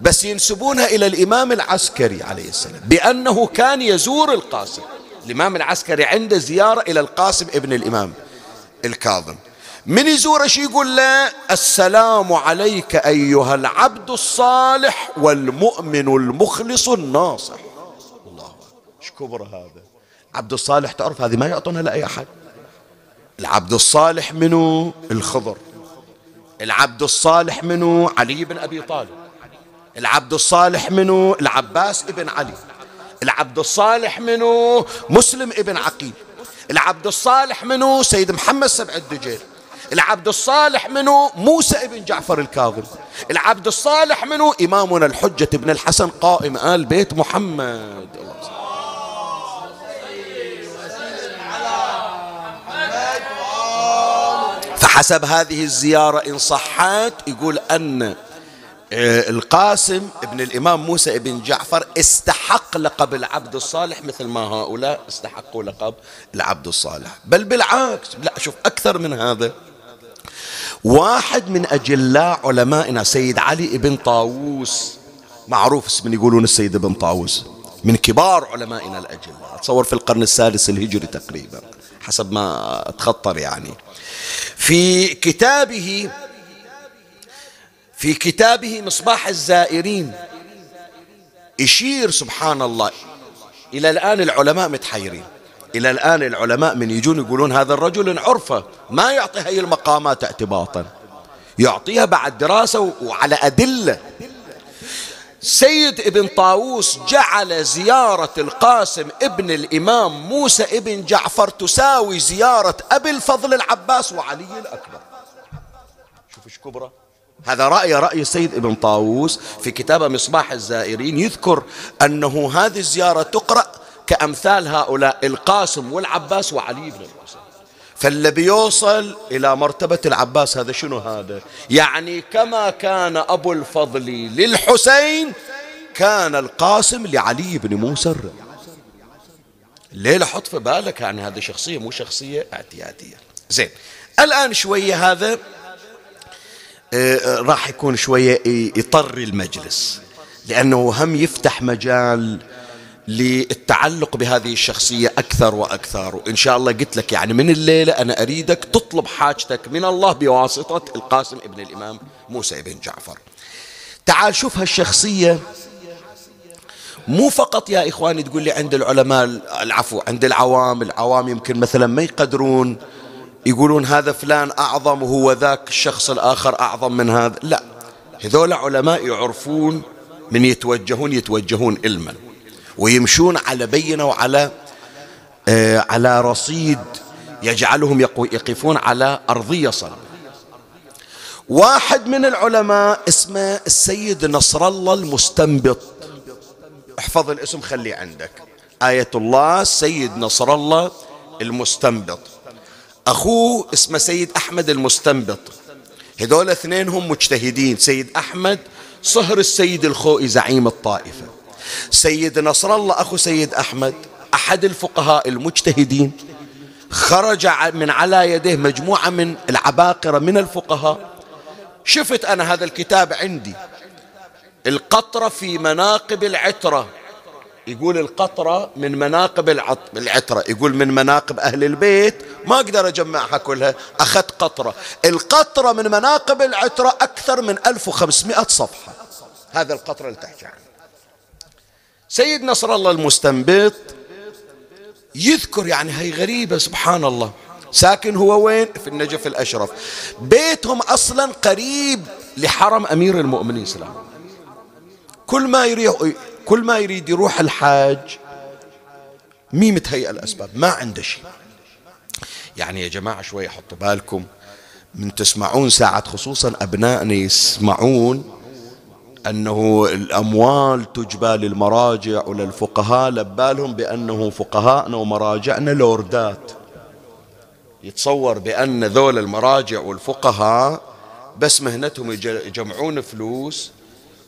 بس ينسبونها إلى الإمام العسكري عليه السلام بأنه كان يزور القاسم. الإمام العسكري عنده زيارة إلى القاسم ابن الإمام الكاظم. من يزوره شي يقول له؟ السلام عليك أيها العبد الصالح والمؤمن المخلص الناصح. الله إيش كبر هذا؟ عبد الصالح تعرف هذه ما يعطونها لأي أحد. العبد الصالح منو؟ الخضر. العبد الصالح منو؟ علي بن أبي طالب. العبد الصالح منو؟ العباس ابن علي. العبد الصالح منو؟ مسلم ابن عقيل. العبد الصالح منو؟ سيد محمد سبع الدجيل. العبد الصالح منو؟ موسى ابن جعفر الكاظم. العبد الصالح منو؟ إمامنا الحجة ابن الحسن قائم آل بيت محمد. فحسب هذه الزيارة إن صحت يقول أن آه، القاسم ابن الإمام موسى ابن جعفر استحق لقب العبد الصالح مثل ما هؤلاء استحقوا لقب العبد الصالح. بل بالعكس لا شوف أكثر من هذا واحد من أجلاء علمائنا سيد علي ابن طاووس معروف اسم يقولون السيد ابن طاووس من كبار علمائنا الأجلاء. أتصور في القرن السادس الهجري تقريبا. حسب ما أتخطر يعني. في كتابه في كتابه مصباح الزائرين. يشير سبحان الله. إلى الآن العلماء متحيرين. إلى الآن العلماء من يجون يقولون هذا الرجل عرفة ما يعطي هاي المقامات اعتباطا. يعطيها بعد دراسة وعلى أدلة. سيد ابن طاووس جعل زيارة القاسم ابن الإمام موسى ابن جعفر تساوي زيارة أبي الفضل العباس وعلي الأكبر. شوف إيش كبرى. هذا رأي رأي السيد ابن طاووس في كتاب مصباح الزائرين. يذكر أنه هذه الزيارة تقرأ كأمثال هؤلاء القاسم والعباس وعلي بن الحسين فاللي بيوصل إلى مرتبة العباس هذا شنو هذا؟ يعني كما كان أبو الفضل للحسين كان القاسم لعلي بن موسى الليلة حط في بالك يعني هذه شخصية مو شخصية اعتيادية. زين الآن شوية هذا آه، راح يكون شوية يطر المجلس لأنه هم يفتح مجال للتعلق بهذه الشخصية أكثر وأكثر. وإن شاء الله قلت لك يعني من الليلة أنا أريدك تطلب حاجتك من الله بواسطة القاسم ابن الإمام موسى بن جعفر. تعال شوف هالشخصية. مو فقط يا إخواني تقول لي عند العلماء العفو عند العوام العوام يمكن مثلا ما يقدرون يقولون هذا فلان أعظم وهو ذاك الشخص الآخر أعظم من هذا. لا هذول علماء يعرفون من يتوجهون يتوجهون علما. ويمشون على بينة وعلى آه على رصيد يجعلهم يقفون على أرضية صلبة. واحد من العلماء اسمه السيد نصر الله المستنبط. احفظ الاسم خليه عندك. آية الله السيد نصر الله المستنبط. أخوه اسمه سيد أحمد المستنبط. هذول اثنين هم مجتهدين. سيد أحمد صهر السيد الخوئي زعيم الطائفة. سيد نصر الله أخو سيد أحمد أحد الفقهاء المجتهدين خرج من على يديه مجموعة من العباقرة من الفقهاء. شفت أنا هذا الكتاب عندي القطرة في مناقب العترة. يقول القطرة من مناقب العترة يقول من مناقب أهل البيت. ما أقدر أجمعها كلها أخذت قطرة. القطرة من مناقب العترة أكثر من 1500 صفحة. هذا القطرة اللي تحكي عنه. سيد نصر الله المستنبط يذكر يعني هي غريبة سبحان الله ساكن هو وين؟ في النجف الأشرف. بيتهم أصلا قريب لحرم أمير المؤمنين سلام كل ما يريد كل ما يريد يروح الحاج مي متهيئة الأسباب ما عنده شيء. يعني يا جماعة شوي حطوا بالكم من تسمعون ساعة خصوصا أبنائنا يسمعون أنه الأموال تجبى للمراجع وللفقهاء لبالهم بأنه فقهاءنا ومراجعنا لوردات. يتصور بأن ذول المراجع والفقهاء بس مهنتهم يجمعون فلوس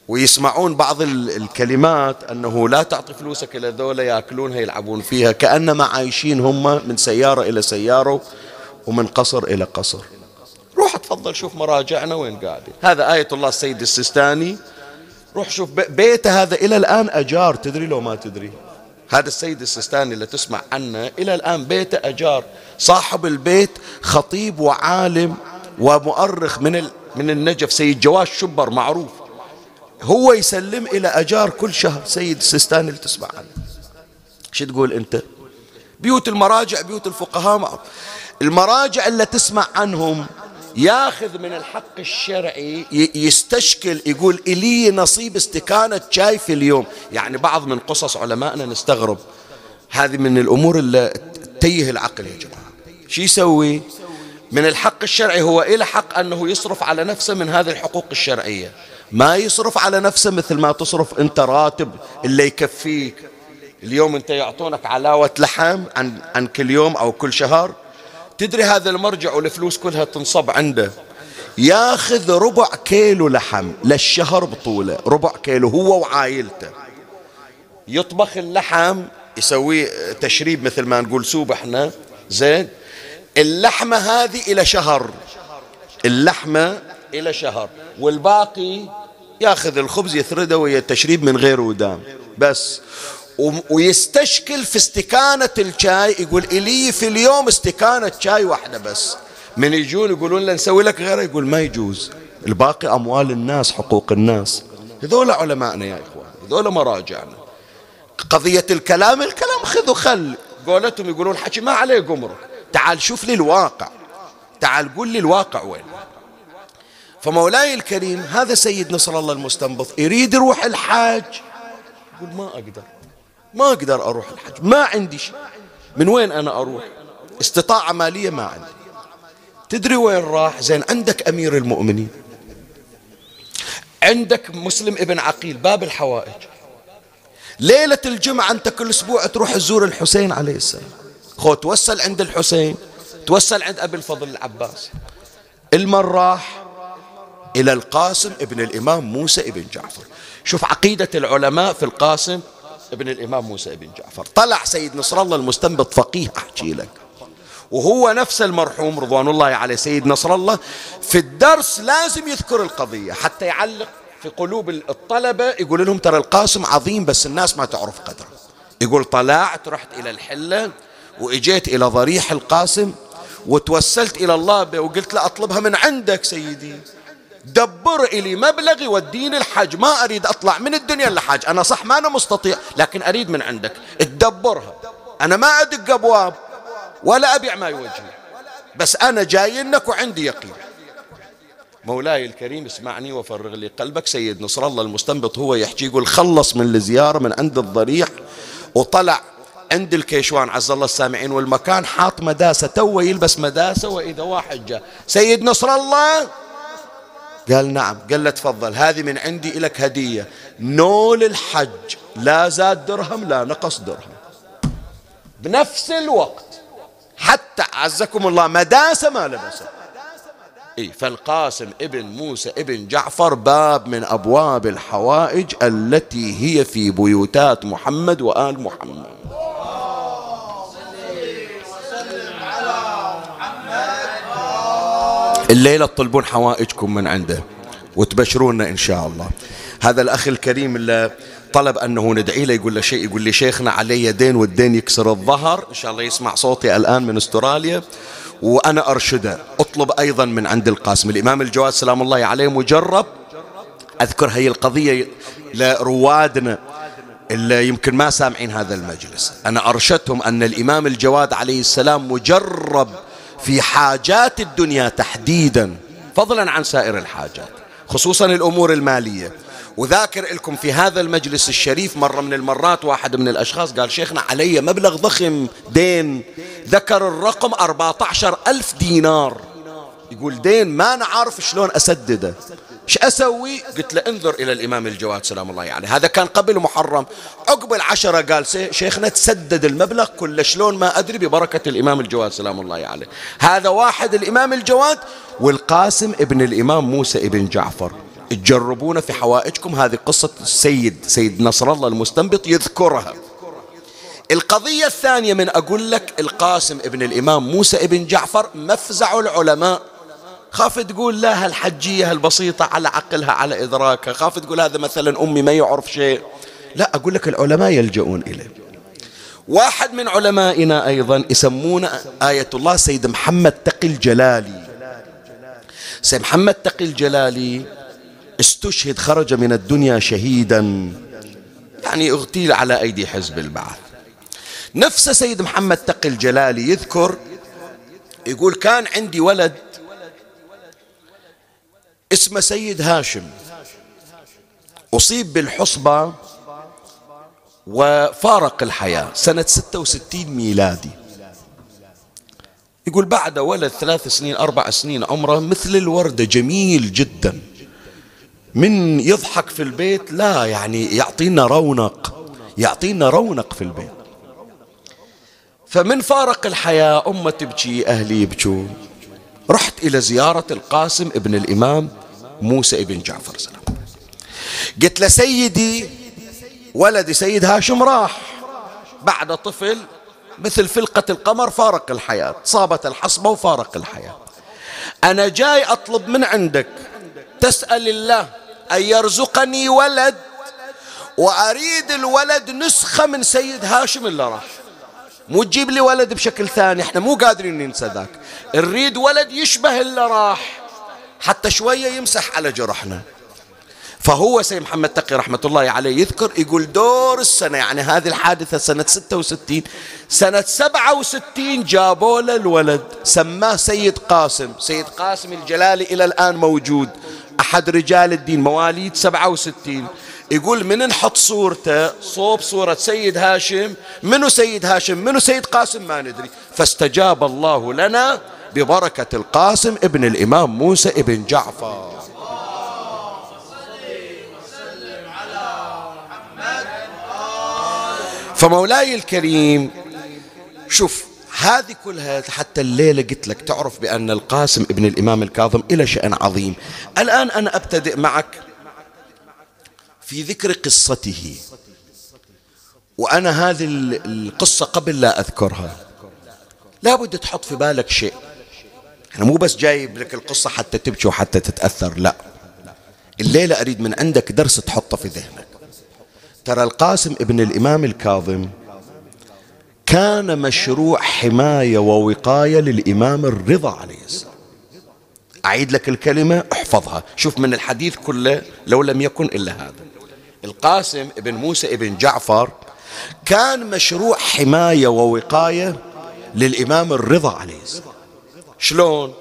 ويسمعون بعض الكلمات أنه لا تعطي فلوسك إلى ذولا يأكلونها يلعبون فيها كأنما عايشين هم من سيارة إلى سيارة ومن قصر إلى قصر. روح تفضل شوف مراجعنا وين قاعدين. هذا آية الله السيد السيستاني. روح شوف بيته هذا إلى الآن أجار تدري لو ما تدري؟ هذا السيد السيستاني اللي تسمع عنه إلى الآن بيته أجار. صاحب البيت خطيب وعالم ومؤرخ من من النجف سيد جواز شبر معروف. هو يسلم إلى أجار كل شهر سيد السيستاني اللي تسمع عنه. شو تقول أنت؟ بيوت المراجع بيوت الفقهاء معروف المراجع اللي تسمع عنهم ياخذ من الحق الشرعي يستشكل يقول إلي نصيب استكانة شاي في اليوم. يعني بعض من قصص علمائنا نستغرب. هذه من الأمور اللي تيه العقل يا جماعة. شو يسوي؟ من الحق الشرعي هو إلى حق أنه يصرف على نفسه من هذه الحقوق الشرعية. ما يصرف على نفسه مثل ما تصرف أنت راتب اللي يكفيك. اليوم أنت يعطونك علاوة لحم عن, عن كل يوم أو كل شهر. تدري هذا المرجع والفلوس كلها تنصب عنده؟ ياخذ ربع كيلو لحم للشهر بطولة ربع كيلو هو وعائلته. يطبخ اللحم يسوي تشريب مثل ما نقول سوب إحنا زين؟ اللحمة هذه إلى شهر. اللحمة إلى شهر. والباقي ياخذ الخبز يثرده ويا التشريب من غير ودام بس. ويستشكل في استكانة الشاي يقول إلي في اليوم استكانة شاي واحدة بس. من يجون يقولون له نسوي لك غيره يقول ما يجوز. الباقي أموال الناس حقوق الناس. هذول علمائنا يا إخوان هذول مراجعنا. قضية الكلام الكلام خذ وخل. قولتهم يقولون حكي ما عليه قمرك تعال شوف لي الواقع. تعال قول لي الواقع وين. فمولاي الكريم هذا سيد نصر الله المستنبط يريد يروح الحاج. يقول ما أقدر. ما أقدر أروح الحج ما عندي شيء. من وين أنا أروح؟ استطاعة مالية ما عندي. تدري وين راح؟ زين عندك أمير المؤمنين. عندك مسلم ابن عقيل باب الحوائج. ليلة الجمعة أنت كل أسبوع تروح تزور الحسين عليه السلام. خو توسل عند الحسين توسل عند أبي الفضل العباس. المن راح إلى القاسم ابن الإمام موسى ابن جعفر. شوف عقيدة العلماء في القاسم ابن الإمام موسى ابن جعفر. طلع سيد نصر الله المستنبط فقيه أحكي لك. وهو نفس المرحوم رضوان الله عليه سيد نصر الله في الدرس لازم يذكر القضية حتى يعلق في قلوب الطلبة يقول لهم ترى القاسم عظيم بس الناس ما تعرف قدره. يقول طلعت رحت إلى الحلة وإجيت إلى ضريح القاسم وتوسلت إلى الله وقلت له أطلبها من عندك سيدي. دبر إلي مبلغي وديني الحج ما أريد أطلع من الدنيا لحج أنا صح ما أنا مستطيع لكن أريد من عندك. تدبرها. أنا ما أدق أبواب ولا أبيع ما يوجهني بس أنا جاي لك وعندي يقين. مولاي الكريم اسمعني وفرغ لي قلبك. سيد نصر الله المستنبط هو يحكي يقول خلص من الزيارة من عند الضريح وطلع عند الكيشوان. عز الله السامعين والمكان حاط مداسة تو يلبس مداسة وإذا واحد جاء. سيد نصر الله قال نعم. قال له تفضل هذه من عندي لك هدية. نول الحج لا زاد درهم لا نقص درهم. بنفس الوقت حتى عزكم الله مداسة ما لبسه إيه فالقاسم ابن موسى ابن جعفر باب من أبواب الحوائج التي هي في بيوتات محمد وآل محمد. الليلة تطلبون حوائجكم من عنده وتبشرونا إن شاء الله. هذا الأخ الكريم اللي طلب أنه ندعي له يقول له شيء يقول لي شيخنا علي دين والدين يكسر الظهر. إن شاء الله يسمع صوتي الآن من استراليا. وأنا أرشده أطلب أيضا من عند القاسم. الإمام الجواد سلام الله عليه مجرب. أذكر هي القضية لروادنا اللي يمكن ما سامعين هذا المجلس. أنا أرشدتهم أن الإمام الجواد عليه السلام مجرب في حاجات الدنيا تحديدا. فضلا عن سائر الحاجات خصوصا الأمور المالية. وذاكر لكم في هذا المجلس الشريف مرة من المرات واحد من الأشخاص قال شيخنا علي مبلغ ضخم دين. ذكر الرقم 14 ألف دينار. يقول دين ما نعرف شلون أسدده. إيش أسوي؟ قلت له انظر إلى الإمام الجواد سلام الله عليه. يعني هذا كان قبل محرم. عقب العشرة قال شيخنا تسدد المبلغ كل شلون ما أدري ببركة الإمام الجواد سلام الله عليه. هذا واحد الإمام الجواد والقاسم ابن الإمام موسى ابن جعفر. تجربون في حوائجكم هذه قصة السيد سيد نصر الله المستنبط يذكرها. القضية الثانية من أقول لك القاسم ابن الإمام موسى ابن جعفر مفزع العلماء. خاف تقول لا هالحجية البسيطة على عقلها على إدراكها. خاف تقول هذا مثلا أمي ما يعرف شيء. لا أقول لك العلماء يلجؤون إليه. واحد من علمائنا أيضا يسمونه آية الله سيد محمد تقي الجلالي. سيد محمد تقي الجلالي استشهد خرج من الدنيا شهيدا. يعني أغتيل على أيدي حزب البعث. نفس سيد محمد تقي الجلالي يذكر يقول كان عندي ولد اسمه سيد هاشم. أصيب بالحصبة وفارق الحياة. سنة 66 ميلادي. يقول بعد ولد ثلاث سنين أربع سنين عمره مثل الوردة جميل جدا. من يضحك في البيت لا يعني يعطينا رونق يعطينا رونق في البيت. فمن فارق الحياة أمه تبكي أهلي يبكون رحت إلى زيارة القاسم ابن الإمام موسى ابن جعفر سلام. قلت له سيدي ولدي سيد هاشم راح. بعد طفل مثل فلقة القمر فارق الحياة صابت الحصبة وفارق الحياة. أنا جاي أطلب من عندك تسأل الله أن يرزقني ولد وأريد الولد نسخة من سيد هاشم اللي راح. مو تجيب لي ولد بشكل ثاني إحنا مو قادرين ننسى ذاك. نريد ولد يشبه اللي راح. حتى شوية يمسح على جرحنا. فهو سيد محمد تقي رحمة الله عليه يذكر يقول دور السنة يعني هذه الحادثة سنة 66 سنة 67 جابوا له الولد سماه سيد قاسم. سيد قاسم الجلالي إلى الآن موجود. أحد رجال الدين مواليد 67 يقول من نحط صورته؟ صوب صورة سيد هاشم. منو سيد هاشم؟ منو سيد قاسم؟ ما ندري. فاستجاب الله لنا ببركة القاسم ابن الإمام موسى ابن جعفر. فمولاي الكريم شوف هذه كلها حتى الليلة قلت لك تعرف بأن القاسم ابن الإمام الكاظم إلى شأن عظيم. الآن أنا أبتدئ معك في ذكر قصته. وأنا هذه القصة قبل لا أذكرها. لابد تحط في بالك شيء. أنا مو بس جايب لك القصة حتى تبكي وحتى تتأثر لا. الليلة أريد من عندك درس تحطه في ذهنك. ترى القاسم ابن الإمام الكاظم كان مشروع حماية ووقاية للإمام الرضا عليه السلام. أعيد لك الكلمة احفظها. شوف من الحديث كله لو لم يكن إلا هذا. القاسم ابن موسى ابن جعفر كان مشروع حماية ووقاية للإمام الرضا عليه السلام. شلون؟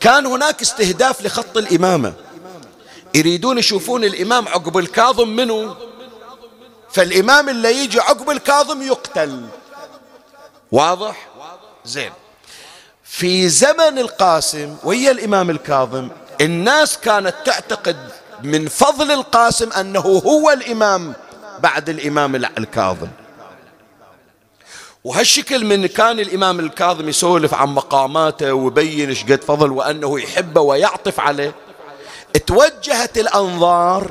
كان هناك استهداف لخط الإمامة. يريدون يشوفون الإمام عقب الكاظم منه فالإمام اللي يجي عقب الكاظم يقتل. واضح؟ زين. في زمن القاسم ويا الإمام الكاظم الناس كانت تعتقد من فضل القاسم أنه هو الإمام بعد الإمام الكاظم. وهالشكل من كان الإمام الكاظم يسولف عن مقاماته ويبين إيش قد فضل وأنه يحبه ويعطف عليه توجهت الأنظار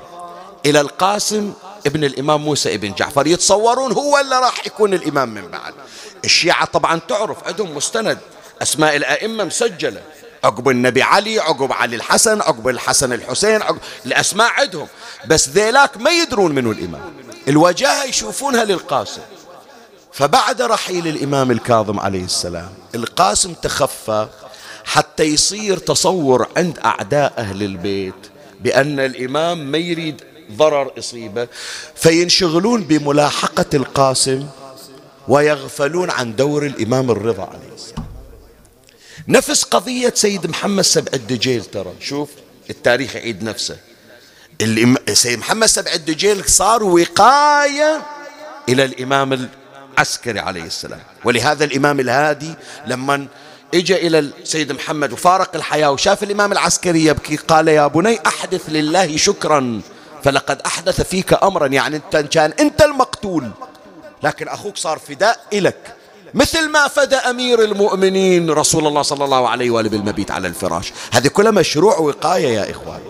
إلى القاسم ابن الإمام موسى ابن جعفر. يتصورون هو اللي راح يكون الإمام من بعد. الشيعة طبعا تعرف عندهم مستند. أسماء الأئمة مسجلة. عقب النبي علي عقب علي الحسن عقب الحسن الحسين عقب الأسماء عندهم. بس ذيلاك ما يدرون منو الإمام. الوجاهة يشوفونها للقاسم. فبعد رحيل الإمام الكاظم عليه السلام القاسم تخفى حتى يصير تصور عند أعداء أهل البيت بأن الإمام ما يريد ضرر يصيبه. فينشغلون بملاحقة القاسم ويغفلون عن دور الإمام الرضا عليه السلام. نفس قضية سيد محمد سبع الدجيل ترى. شوف التاريخ يعيد نفسه. سيد محمد سبع الدجيل صار وقاية إلى الإمام العسكري عليه السلام. ولهذا الإمام الهادي لما اجى إلى السيد محمد وفارق الحياة وشاف الإمام العسكري يبكي قال يا بني أحدث لله شكرا فلقد أحدث فيك امرا. يعني أنت كان أنت المقتول. لكن أخوك صار فداء إلك. مثل ما فدى أمير المؤمنين رسول الله صلى الله عليه وآله بالمبيت على الفراش. هذه كلها مشروع وقاية يا إخوان.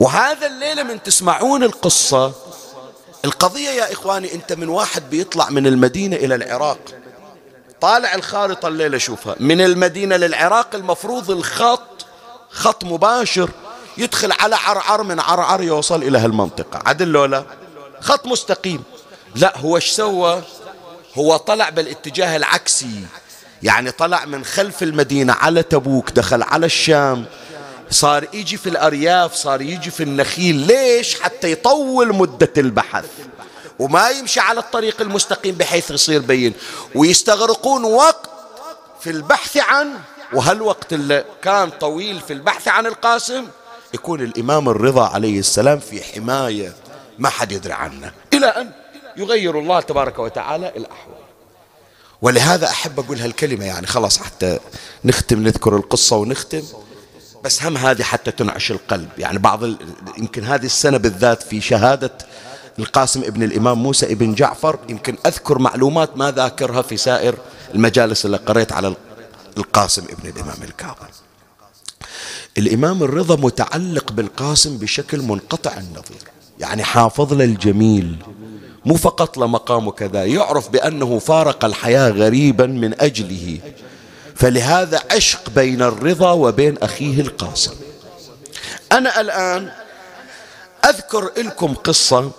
وهذا الليلة من تسمعون القصة. القضية يا إخواني أنت من واحد بيطلع من المدينة إلى العراق. طالع الخارطة الليلة شوفها. من المدينة للعراق المفروض الخط خط مباشر يدخل على عرعر من عرعر يوصل إلى هالمنطقة. عدل لولا؟ خط مستقيم. لا هو إيش سوى؟ هو طلع بالاتجاه العكسي. يعني طلع من خلف المدينة على تبوك دخل على الشام. صار يجي في الأرياف صار يجي في النخيل. ليش؟ حتى يطول مدة البحث. وما يمشي على الطريق المستقيم بحيث يصير بين. ويستغرقون وقت في البحث عن وهالوقت اللي كان طويل في البحث عن القاسم يكون الإمام الرضا عليه السلام في حماية ما حد يدري عنه. إلى أن يغير الله تبارك وتعالى الأحوال. ولهذا أحب أقول هالكلمة يعني خلاص حتى نختم نذكر القصة ونختم. بس هم هذه حتى تنعش القلب. يعني بعض يمكن هذه السنة بالذات في شهادة القاسم ابن الإمام موسى ابن جعفر. يمكن أذكر معلومات ما ذاكرها في سائر المجالس اللي قريت على القاسم ابن الإمام الكاظم. الإمام الرضا متعلق بالقاسم بشكل منقطع النظير. يعني حافظ له الجميل. مو فقط لمقامه كذا يعرف بأنه فارق الحياة غريبا من أجله. فلهذا عشق بين الرضا وبين أخيه القاسم أنا الآن أذكر لكم قصة.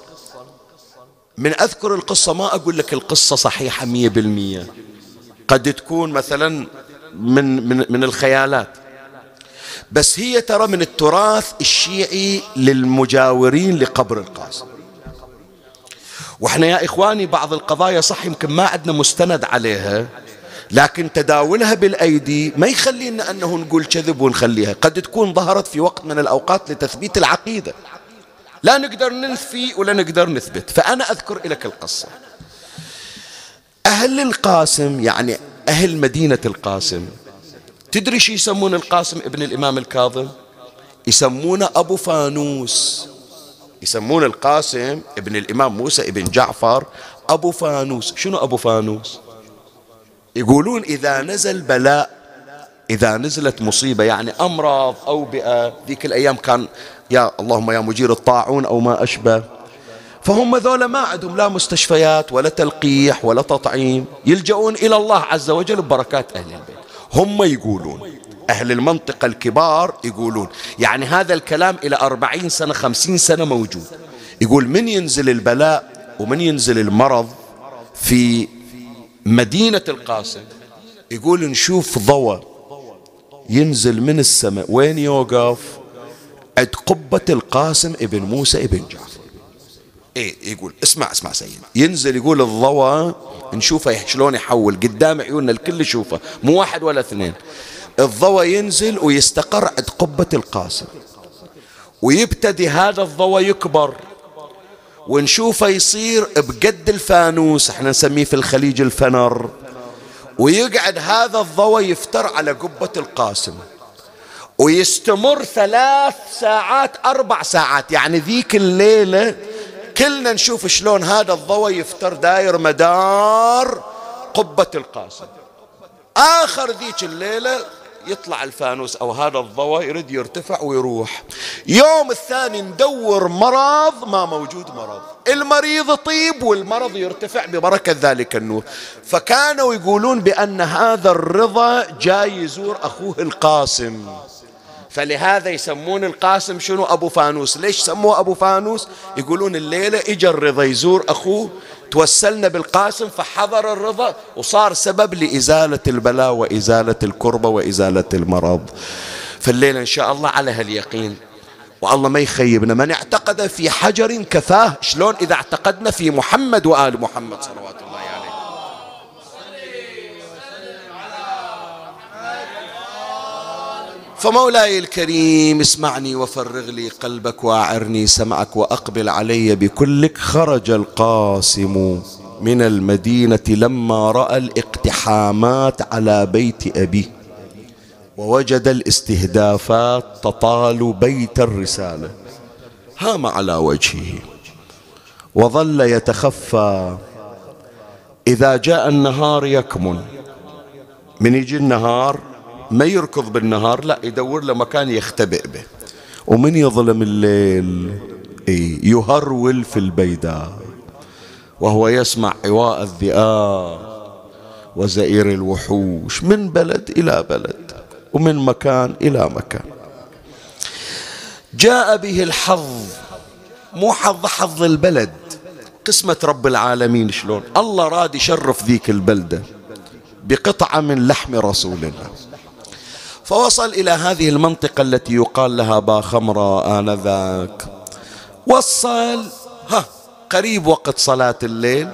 من أذكر القصة ما أقول لك القصة صحيحة مية بالمية. قد تكون مثلا من, من, من الخيالات. بس هي ترى من التراث الشيعي للمجاورين لقبر القاسم وإحنا يا إخواني بعض القضايا صح يمكن ما عندنا مستند عليها لكن تداولها بالأيدي ما يخلينا أنه نقول كذب ونخليها قد تكون ظهرت في وقت من الأوقات لتثبيت العقيدة. لا نقدر ننفي ولا نقدر نثبت فأنا أذكر لك القصة. أهل القاسم يعني أهل مدينة القاسم تدري شو يسمون القاسم ابن الإمام الكاظم؟ يسمونه أبو فانوس. يسمون القاسم ابن الإمام موسى ابن جعفر أبو فانوس. شنو أبو فانوس؟ يقولون إذا نزل بلاء إذا نزلت مصيبة يعني أمراض أوبئة ذيك الأيام كان يا اللهم يا مجير الطاعون أو ما أشبه. فهم ذولا ما عندهم لا مستشفيات ولا تلقيح ولا تطعيم يلجؤون إلى الله عز وجل ببركات أهل البيت. هم يقولون أهل المنطقة الكبار يقولون يعني هذا الكلام إلى أربعين سنة خمسين سنة موجود. يقول من ينزل البلاء ومن ينزل المرض في مدينة القاسم؟ يقول نشوف ضوء ينزل من السماء. وين يوقف عند قبة القاسم ابن موسى ابن جعفر. إيه يقول اسمع اسمع سيد ينزل يقول الضوء نشوفه شلون يحول. قدام عيوننا الكل يشوفه مو واحد ولا اثنين. الضوء ينزل ويستقر عند قبة القاسم ويبتدي هذا الضوء يكبر. ونشوفه يصير بقد الفانوس إحنا نسميه في الخليج الفنر. ويقعد هذا الضوء يفتر على قبة القاسم. ويستمر ثلاث ساعات أربع ساعات. يعني ذيك الليلة كلنا نشوف شلون هذا الضوء يفتر داير مدار قبة القاسم. آخر ذيك الليلة يطلع الفانوس أو هذا الضوء يريد يرتفع ويروح. يوم الثاني ندور مرض ما موجود مرض. المريض طيب والمرض يرتفع ببركة ذلك النور. فكانوا يقولون بأن هذا الرضا جاي يزور أخوه القاسم. فلهذا يسمون القاسم شنو؟ أبو فانوس. ليش سموه أبو فانوس؟ يقولون الليلة إجا الرضا يزور أخوه توسلنا بالقاسم فحضر الرضا وصار سبب لإزالة البلاء وإزالة الكربة وإزالة المرض. فالليلة إن شاء الله على هاليقين والله ما يخيبنا. من اعتقد في حجر كفاه شلون إذا اعتقدنا في محمد وآل محمد صلوات الله عليه. فمولاي الكريم اسمعني وفرغ لي قلبك واعرني سمعك وأقبل علي بكلك خرج القاسم من المدينة لما رأى الاقتحامات على بيت أبيه ووجد الاستهدافات تطال بيت الرسالة. هام على وجهه وظل يتخفى إذا جاء النهار يكمن. من يجي النهار ما يركض بالنهار لا يدور له مكان يختبئ به. ومن يظلم الليل؟ يهرول في البيداء وهو يسمع عواء الذئاب وزئير الوحوش من بلد إلى بلد ومن مكان إلى مكان. جاء به الحظ مو حظ حظ البلد. قسمة رب العالمين شلون؟ الله راد يشرف ذيك البلدة بقطعة من لحم رسول الله فوصل إلى هذه المنطقة التي يقال لها با خمرة آنذاك. وصل ها قريب وقت صلاة الليل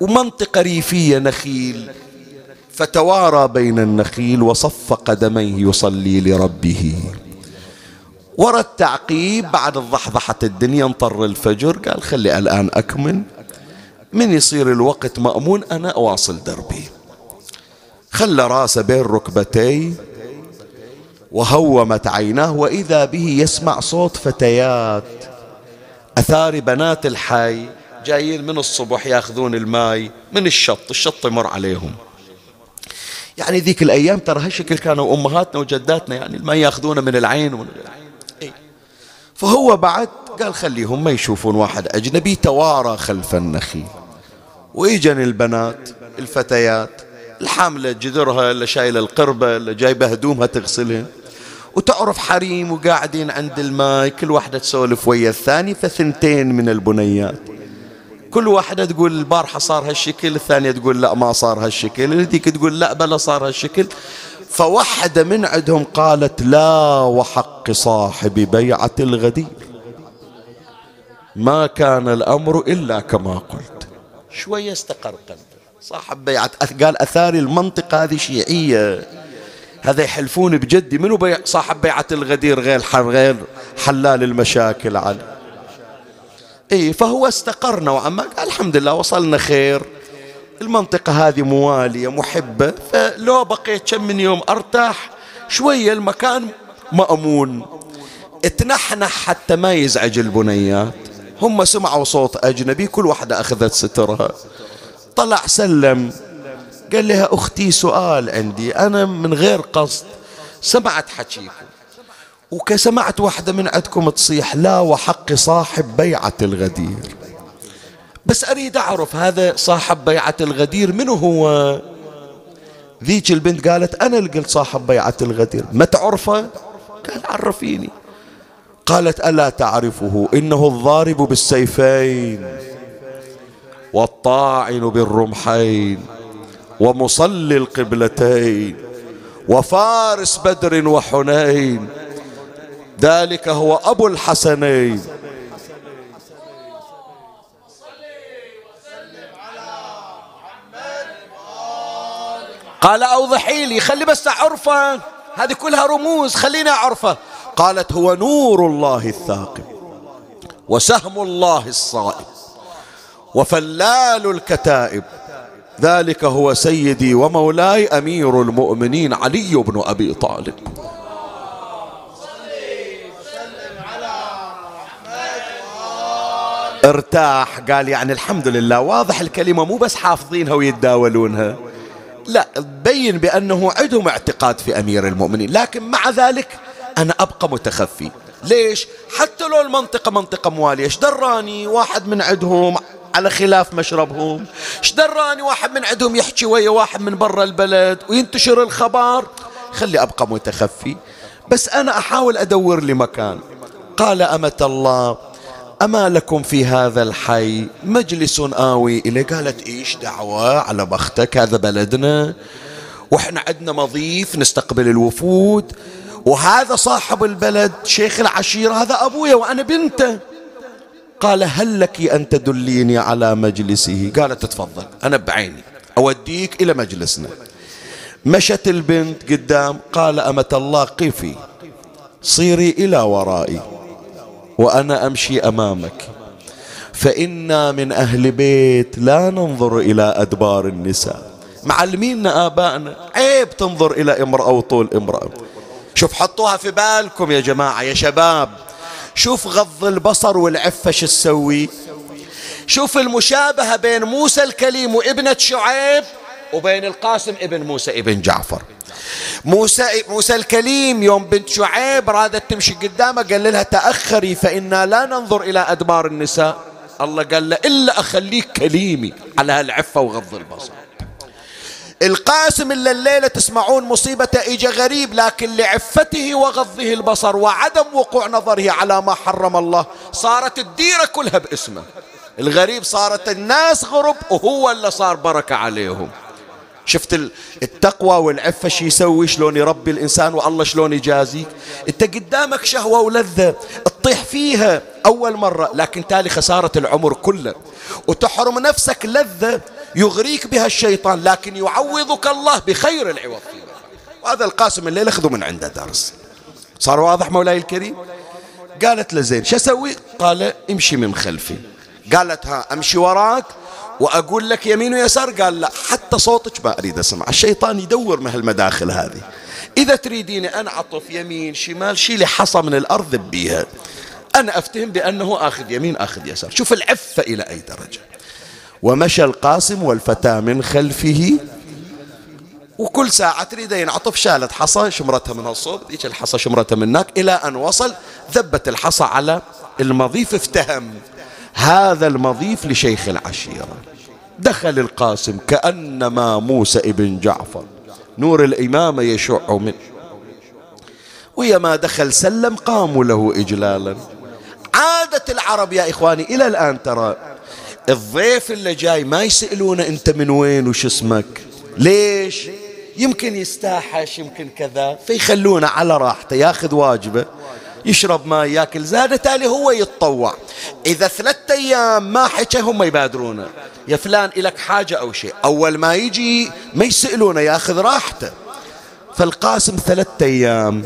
ومنطقة ريفية نخيل فتوارى بين النخيل وصف قدميه يصلي لربه. ورا التعقيب بعد الضحضحة الدنيا انطر الفجر قال خلي الآن أكمل. من يصير الوقت مأمون أنا أواصل دربي. خلى راسه بين ركبتي وهومت عيناه وإذا به يسمع صوت فتيات. أثار بنات الحي جايين من الصبح ياخذون الماي من الشط الشط يمر عليهم. يعني ذيك الأيام ترى هالشكل كانوا أمهاتنا وجداتنا يعني الماء ياخذونه من العين ومن إيه. فهو بعد قال خليهم ما يشوفون واحد أجنبي توارى خلف النخيل. واجن البنات الفتيات الحاملة جذرها اللي شايلة القربة اللي جايبة هدومها تغسلها. وتعرف حريم وقاعدين عند الماي كل واحدة تسولف ويا الثاني فثنتين من البنيات. كل واحدة تقول البارحة صار هالشكل الثانية تقول لا ما صار هالشكل هذيك تقول لا بلا صار هالشكل. فوحدة من عندهم قالت لا وحق صاحب بيعة الغدير. ما كان الأمر إلا كما قلت. شوية استقر قلبه صاحب بيعة قال أثاري المنطقة هذه شيعية. هذا يحلفون بجدي. منو بيع صاحب بيعة الغدير غير غير حلال المشاكل على. اي فهو استقر نوعا ما. قال الحمد لله وصلنا خير. المنطقة هذه موالية محبة. فلو بقيت كم من يوم أرتاح شوية المكان مأمون. اتنحنح حتى ما يزعج البنيات. هم سمعوا صوت أجنبي كل واحدة أخذت سترها. طلع سلم. قال لها أختي سؤال عندي أنا من غير قصد. سمعت حكيكم. وكسمعت واحدة من عندكم تصيح لا وحق صاحب بيعة الغدير. بس أريد أعرف هذا صاحب بيعة الغدير منو هو؟ ذيك البنت قالت أنا اللي قلت صاحب بيعة الغدير. ما تعرفه؟ قال عرفيني. قالت ألا تعرفه؟ إنه الضارب بالسيفين. والطاعن بالرمحين ومصلي القبلتين وفارس بدر وحنين. ذلك هو أبو الحسنين. قال أوضحي لي خلي بس أعرفه هذه كلها رموز خلينا أعرفه قالت هو نور الله الثاقب وسهم الله الصائب. وفلال الكتائب. ذلك هو سيدي ومولاي أمير المؤمنين علي بن أبي طالب. ارتاح. قال يعني الحمد لله. واضح الكلمة مو بس حافظينها ويتداولونها. لا تبين بأنه عندهم اعتقاد في أمير المؤمنين. لكن مع ذلك أنا أبقى متخفي. ليش؟ حتى لو المنطقة منطقة مواليه إيش دراني؟ واحد من عندهم على خلاف مشربهم. إيش دراني واحد من عندهم يحكي ويا واحد من برا البلد وينتشر الخبر؟ خلي أبقى متخفي بس أنا أحاول أدور لي مكان. قال أمة الله أما لكم في هذا الحي مجلس آوي إليه؟ قالت إيش دعوة على بختك؟ هذا بلدنا. وإحنا عندنا مضيف نستقبل الوفود. وهذا صاحب البلد شيخ العشيرة هذا أبويا وأنا بنته. قال هل لك أن تدليني على مجلسه؟ قالت تفضل أنا بعيني أوديك إلى مجلسنا. مشت البنت قدام قال أمة الله قفي صيري إلى ورائي وأنا أمشي أمامك فإنا من أهل بيت لا ننظر إلى أدبار النساء. معلمينا آبائنا عيب تنظر إلى امرأة وطول امرأة. شوف حطوها في بالكم يا جماعة يا شباب. شوف غض البصر والعفة شو تسوي. شوف المشابهة بين موسى الكليم وابنة شعيب وبين القاسم ابن موسى ابن جعفر. موسى موسى الكليم يوم بنت شعيب رادت تمشي قدامه قال لها تأخري فإنا لا ننظر إلى أدبار النساء. الله قال له إلا أخليك كليمي على هالعفة وغض البصر. القاسم اللي الليلة تسمعون مصيبته إجا غريب لكن لعفته وغضه البصر وعدم وقوع نظره على ما حرم الله. صارت الديرة كلها باسمه. الغريب صارت الناس غرب وهو اللي صار بركة عليهم. شفت التقوى والعفة شي يسوي؟ شلون يربي الإنسان؟ والله شلون يجازيك؟ أنت قدامك شهوة ولذة تطيح فيها أول مرة لكن تالي خسارة العمر كله. وتحرم نفسك لذة يغريك بها الشيطان لكن يعوضك الله بخير العوض. وهذا القاسم الليل اخذوا من عنده درس. صار واضح مولاي الكريم؟ قالت له زين شو أسوي؟ قال امشي من خلفي. قالت ها أمشي وراك وأقول لك يمين ويسار؟ قال لا حتى صوتك ما أريد أسمع. الشيطان يدور من هالمداخل هذه. إذا تريديني أنا أعطف يمين شمال شيلي حصى من الأرض بيها. أنا أفتهم بأنه آخذ يمين آخذ يسار. شوف العفة إلى أي درجة. ومشى القاسم والفتى من خلفه. وكل ساعة تريد ينعطف شالت حصى شمرتها من هالصوب ذيك الحصى شمرتها من هناك؟ إلى أن وصل ذبت الحصى على المضيف افتهم. هذا المضيف لشيخ العشيرة. دخل القاسم كأنما موسى ابن جعفر. نور الإمامة يشع منه. ويا ما دخل سلم قاموا له إجلالا. عادة العرب يا إخواني إلى الآن ترى. الضيف اللي جاي ما يسألونه أنت من وين وش اسمك. ليش؟ يمكن يستاحش يمكن كذا. فيخلونه على راحته ياخذ واجبه يشرب ماء ياكل. زاد تالي هو يتطوع. إذا ثلاثة أيام ما حكى هم يبادرونه يا فلان إلك حاجة أو شيء. أول ما يجي ما يسألونه ياخذ راحته. فالقاسم ثلاثة أيام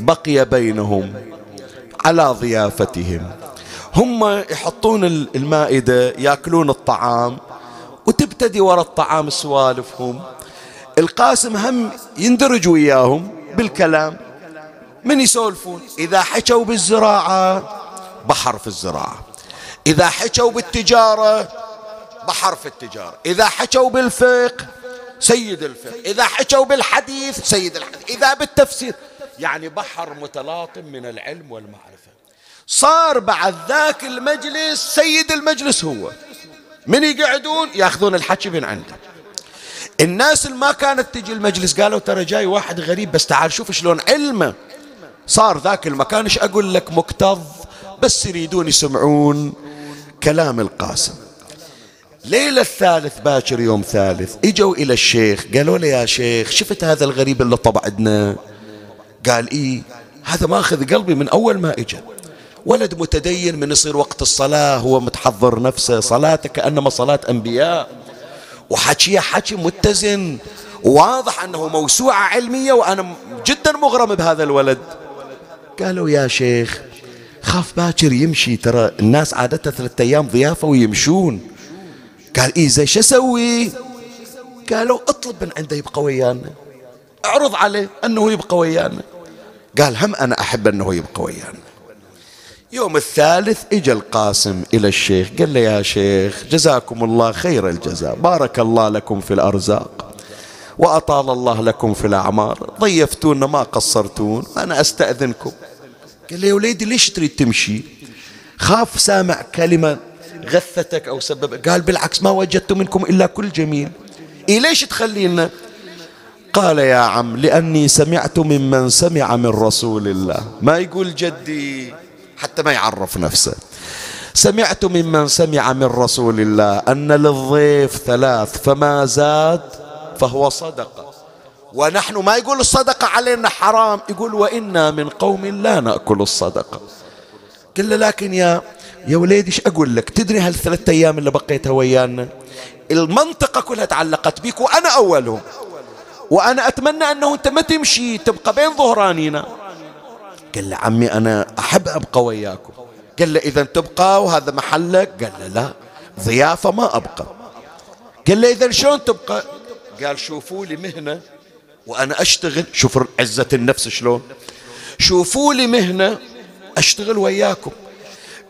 بقي بينهم على ضيافتهم. هم يحطون المائدة ياكلون الطعام وتبتدي وراء الطعام سوالفهم. القاسم هم يندرج وياهم بالكلام. من يسولفون؟ إذا حكوا بالزراعة بحر في الزراعة. إذا حكوا بالتجارة بحر في التجارة. إذا حكوا بالفقه سيد الفقه. إذا حكوا بالحديث سيد الحديث. إذا بالتفسير يعني بحر متلاطم من العلم والمعرفة. صار بعد ذاك المجلس سيد المجلس هو. من يقعدون؟ ياخذون الحكي من عنده. الناس اللي ما كانت تجي المجلس قالوا ترى جاي واحد غريب بس تعال شوف شلون علمه. صار ذاك المكان إيش أقول لك؟ مكتظ بس يريدون يسمعون كلام القاسم. ليلة الثالث باكر يوم ثالث إجوا إلى الشيخ قالوا له يا شيخ شفت هذا الغريب اللي طبع عندنا؟ قال إيه هذا ماخذ قلبي من أول ما اجى ولد متدين من يصير وقت الصلاة هو متحضر نفسه. صلاته كأنما صلاة أنبياء. وحكيه حكي متزن. واضح أنه موسوعة علمية وأنا جدا مغرم بهذا الولد. قالوا يا شيخ خاف باكر يمشي. ترى الناس عادتها ثلاثة أيام ضيافة ويمشون. قال إيه زي شو أسوي؟ قالوا اطلب من عنده يبقى ويانا. اعرض عليه أنه يبقى ويانا. قال هم أنا أحب أنه يبقى ويانا. يوم الثالث اجى القاسم إلى الشيخ قال له يا شيخ جزاكم الله خير الجزاء بارك الله لكم في الأرزاق وأطال الله لكم في الأعمار ضيفتونا ما قصرتون أنا أستأذنكم. قال له يا وليدي ليش تريد تمشي؟ خاف سامع كلمة غثتك أو سبب قال بالعكس ما وجدت منكم إلا كل جميل. إيه ليش تخلينا؟ قال يا عم لأني سمعت ممن سمع من رسول الله. ما يقول جدي حتى ما يعرف نفسه. سمعت ممن سمع من رسول الله أن للضيف ثلاث فما زاد؟ فهو صدقة ونحن ما يقول الصدقة علينا حرام يقول وإنا من قوم لا نأكل الصدقة. قل لكن يا يا وليدي إيش أقول لك؟ تدري هالثلاثة أيام اللي بقيتها ويانا؟ المنطقة كلها تعلقت بك وأنا أولهم. وأنا أتمنى أنه أنت ما تمشي تبقى بين ظهرانينا. قال له عمي أنا أحب أبقى وياكم. قال له إذا تبقى وهذا محلك؟ قال له لا ضيافة ما أبقى. قال له إذا شلون تبقى؟ قال شوفوا لي مهنة وأنا أشتغل. شوف عزة النفس شلون. شوفوا لي مهنة أشتغل وياكم.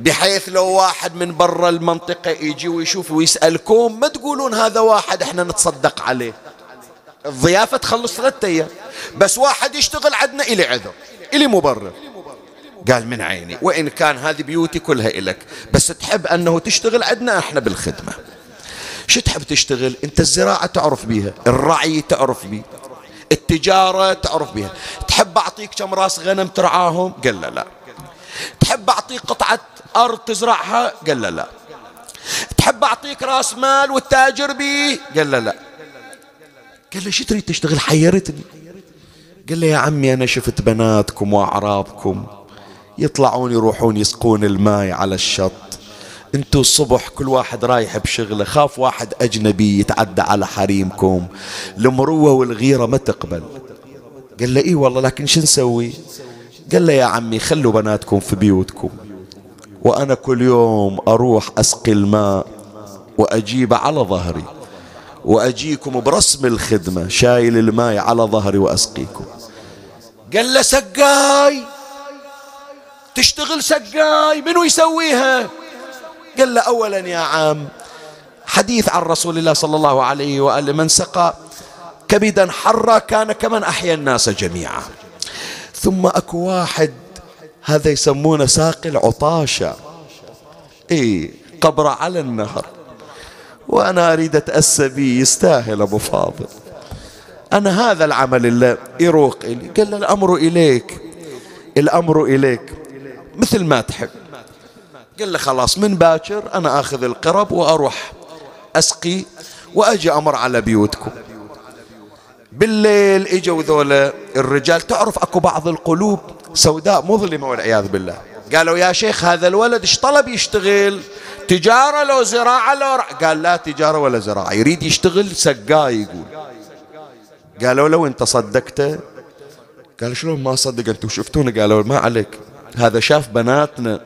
بحيث لو واحد من برا المنطقة يجي ويشوف ويسألكم ما تقولون هذا واحد إحنا نتصدق عليه. الضيافة تخلص ثلاثة أيام. بس واحد يشتغل عندنا إلي عذر. إلي مبرر. قال من عيني وإن كان هذه بيوتي كلها إلك. بس تحب أنه تشتغل عندنا إحنا بالخدمة. شو تحب تشتغل؟ أنت الزراعة تعرف بيها الرعي تعرف بيه التجارة تعرف بها تحب أعطيك كم راس غنم ترعاهم؟ قال لا لا. تحب أعطيك قطعة أرض تزرعها؟ قال لا لا. تحب أعطيك راس مال والتاجر به قال لا لا. قال له شو تريد تشتغل؟ حيرتني. قال له يا عمي أنا شفت بناتكم وأعرابكم يطلعون يروحون يسقون الماء على الشط. انتو الصبح كل واحد رايح بشغله. خاف واحد أجنبي يتعدى على حريمكم. المروة والغيرة ما تقبل. قال له اي والله لكن شو نسوي؟ قال له يا عمي خلوا بناتكم في بيوتكم. وأنا كل يوم أروح أسقي الماء وأجيب على ظهري. وأجيكم برسم الخدمة شايل الماء على ظهري وأسقيكم. قال له سقاي. تشتغل سقاي منو يسويها؟ قال له أولا يا عام حديث عن رسول الله صلى الله عليه وآله من سقى كبدا حرا كان كمن أحيا الناس جميعا. ثم أكو واحد هذا يسمونه ساقي العطاشة. إيه قبر على النهر. وأنا أريد أتأسى به يستاهل أبو فاضل. أنا هذا العمل اللي يروق إلي. قال الأمر إليك. الأمر إليك. مثل ما تحب. قال له خلاص من باكر أنا أخذ القرب وأروح أسقي وأجي أمر على بيوتكم. بالليل إجوا ذولا الرجال. تعرف أكو بعض القلوب سوداء مظلمة والعياذ بالله. قالوا يا شيخ هذا الولد إيش طلب يشتغل؟ تجارة لو زراعة لو. قال لا تجارة ولا زراعة. يريد يشتغل سقاي يقول. قالوا لو انت صدقته قال شلون ما صدق؟ أنتم شفتونا قالوا ما عليك. هذا شاف بناتنا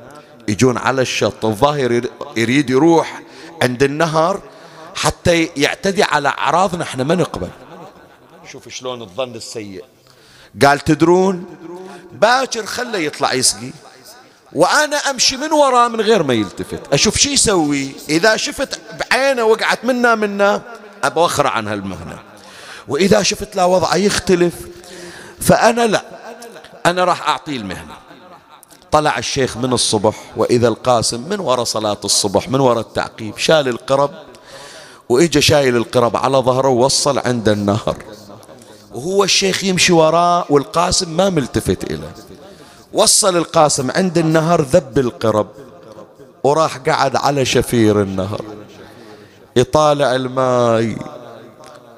يجون على الشط الظاهر يريد يروح عند النهر حتى يعتدي على أعراضنا إحنا ما نقبل. شوف شلون الظن السيء. قال تدرون؟ باكر خله يطلع يسقي وأنا أمشي من وراه من غير ما يلتفت. أشوف شو يسوي؟ إذا شفت بعينه وقعت منا منا ابوخر عن هالمهنة. وإذا شفت لا وضعه يختلف. فأنا لا. أنا راح اعطيه المهنة. طلع الشيخ من الصبح وإذا القاسم من وراء صلاة الصبح من وراء التعقيب شال القرب وإجا شايل القرب على ظهره ووصل عند النهر. وهو الشيخ يمشي وراه والقاسم ما ملتفت إليه. وصل القاسم عند النهر ذب القرب وراح قعد على شفير النهر. يطالع الماي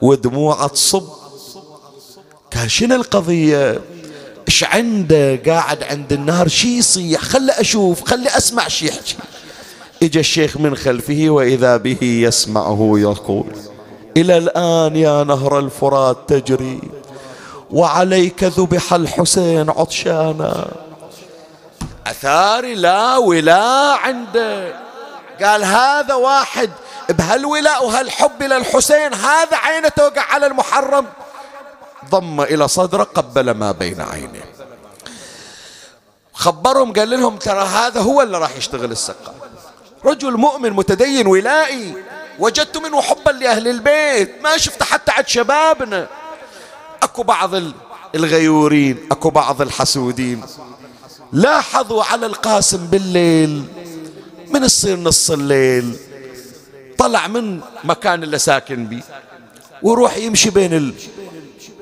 ودموعه تصب كان شنو القضية؟ إيش عنده؟ قاعد عند النهر شي يصيح؟ خلي أشوف خلي أسمع شي يحكي. إجا الشيخ من خلفه وإذا به يسمعه يقول إلى الآن يا نهر الفرات تجري وعليك ذبح الحسين عطشانا. أثاري لا ولا عنده. قال هذا واحد بهالولاء وهالحب للحسين هذا عينه توقع على المحرم. ضم إلى صدره قبل ما بين عينيه. خبرهم قال لهم ترى هذا هو اللي راح يشتغل السقا. رجل مؤمن متدين ولائي وجدت منه حبا لأهل البيت ما شفت حتى عند شبابنا. أكو بعض الغيورين أكو بعض الحسودين. لاحظوا على القاسم بالليل من يصير نص الليل طلع من مكان اللي ساكن بيه ويروح يمشي بين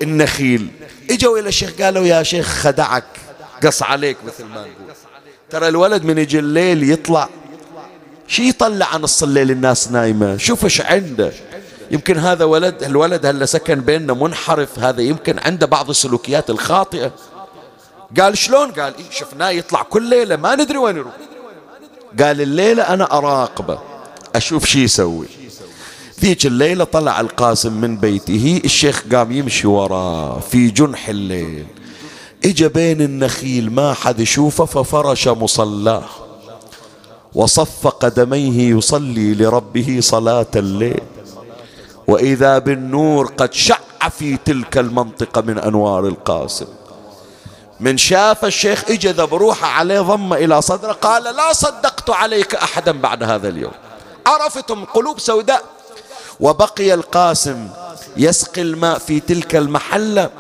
النخيل. إجوا إلى الشيخ قالوا يا شيخ خدعك قص عليك مثل ما نقول. ترى الولد من يجي الليل يطلع شي يطلع عن الليل الناس نايمة. شوف إيش عنده. يمكن هذا ولد الولد هلا سكن بيننا منحرف هذا يمكن عنده بعض السلوكيات الخاطئة. قال شلون؟ قال شفناه يطلع كل ليلة ما ندري وين يروح. قال الليلة أنا أراقبه. أشوف شي يسوي. ذيك الليلة طلع القاسم من بيته الشيخ قام يمشي وراه في جنح الليل. إجا بين النخيل ما حد يشوفه ففرش مصلاه. وصف قدميه يصلي لربه صلاة الليل. وإذا بالنور قد شع في تلك المنطقة من أنوار القاسم. من شاف الشيخ اجى بروحه عليه ضم إلى صدره قال لا صدقت عليك أحدا بعد هذا اليوم. عرفتم قلوب سوداء. وبقي القاسم يسقي الماء في تلك المحلة.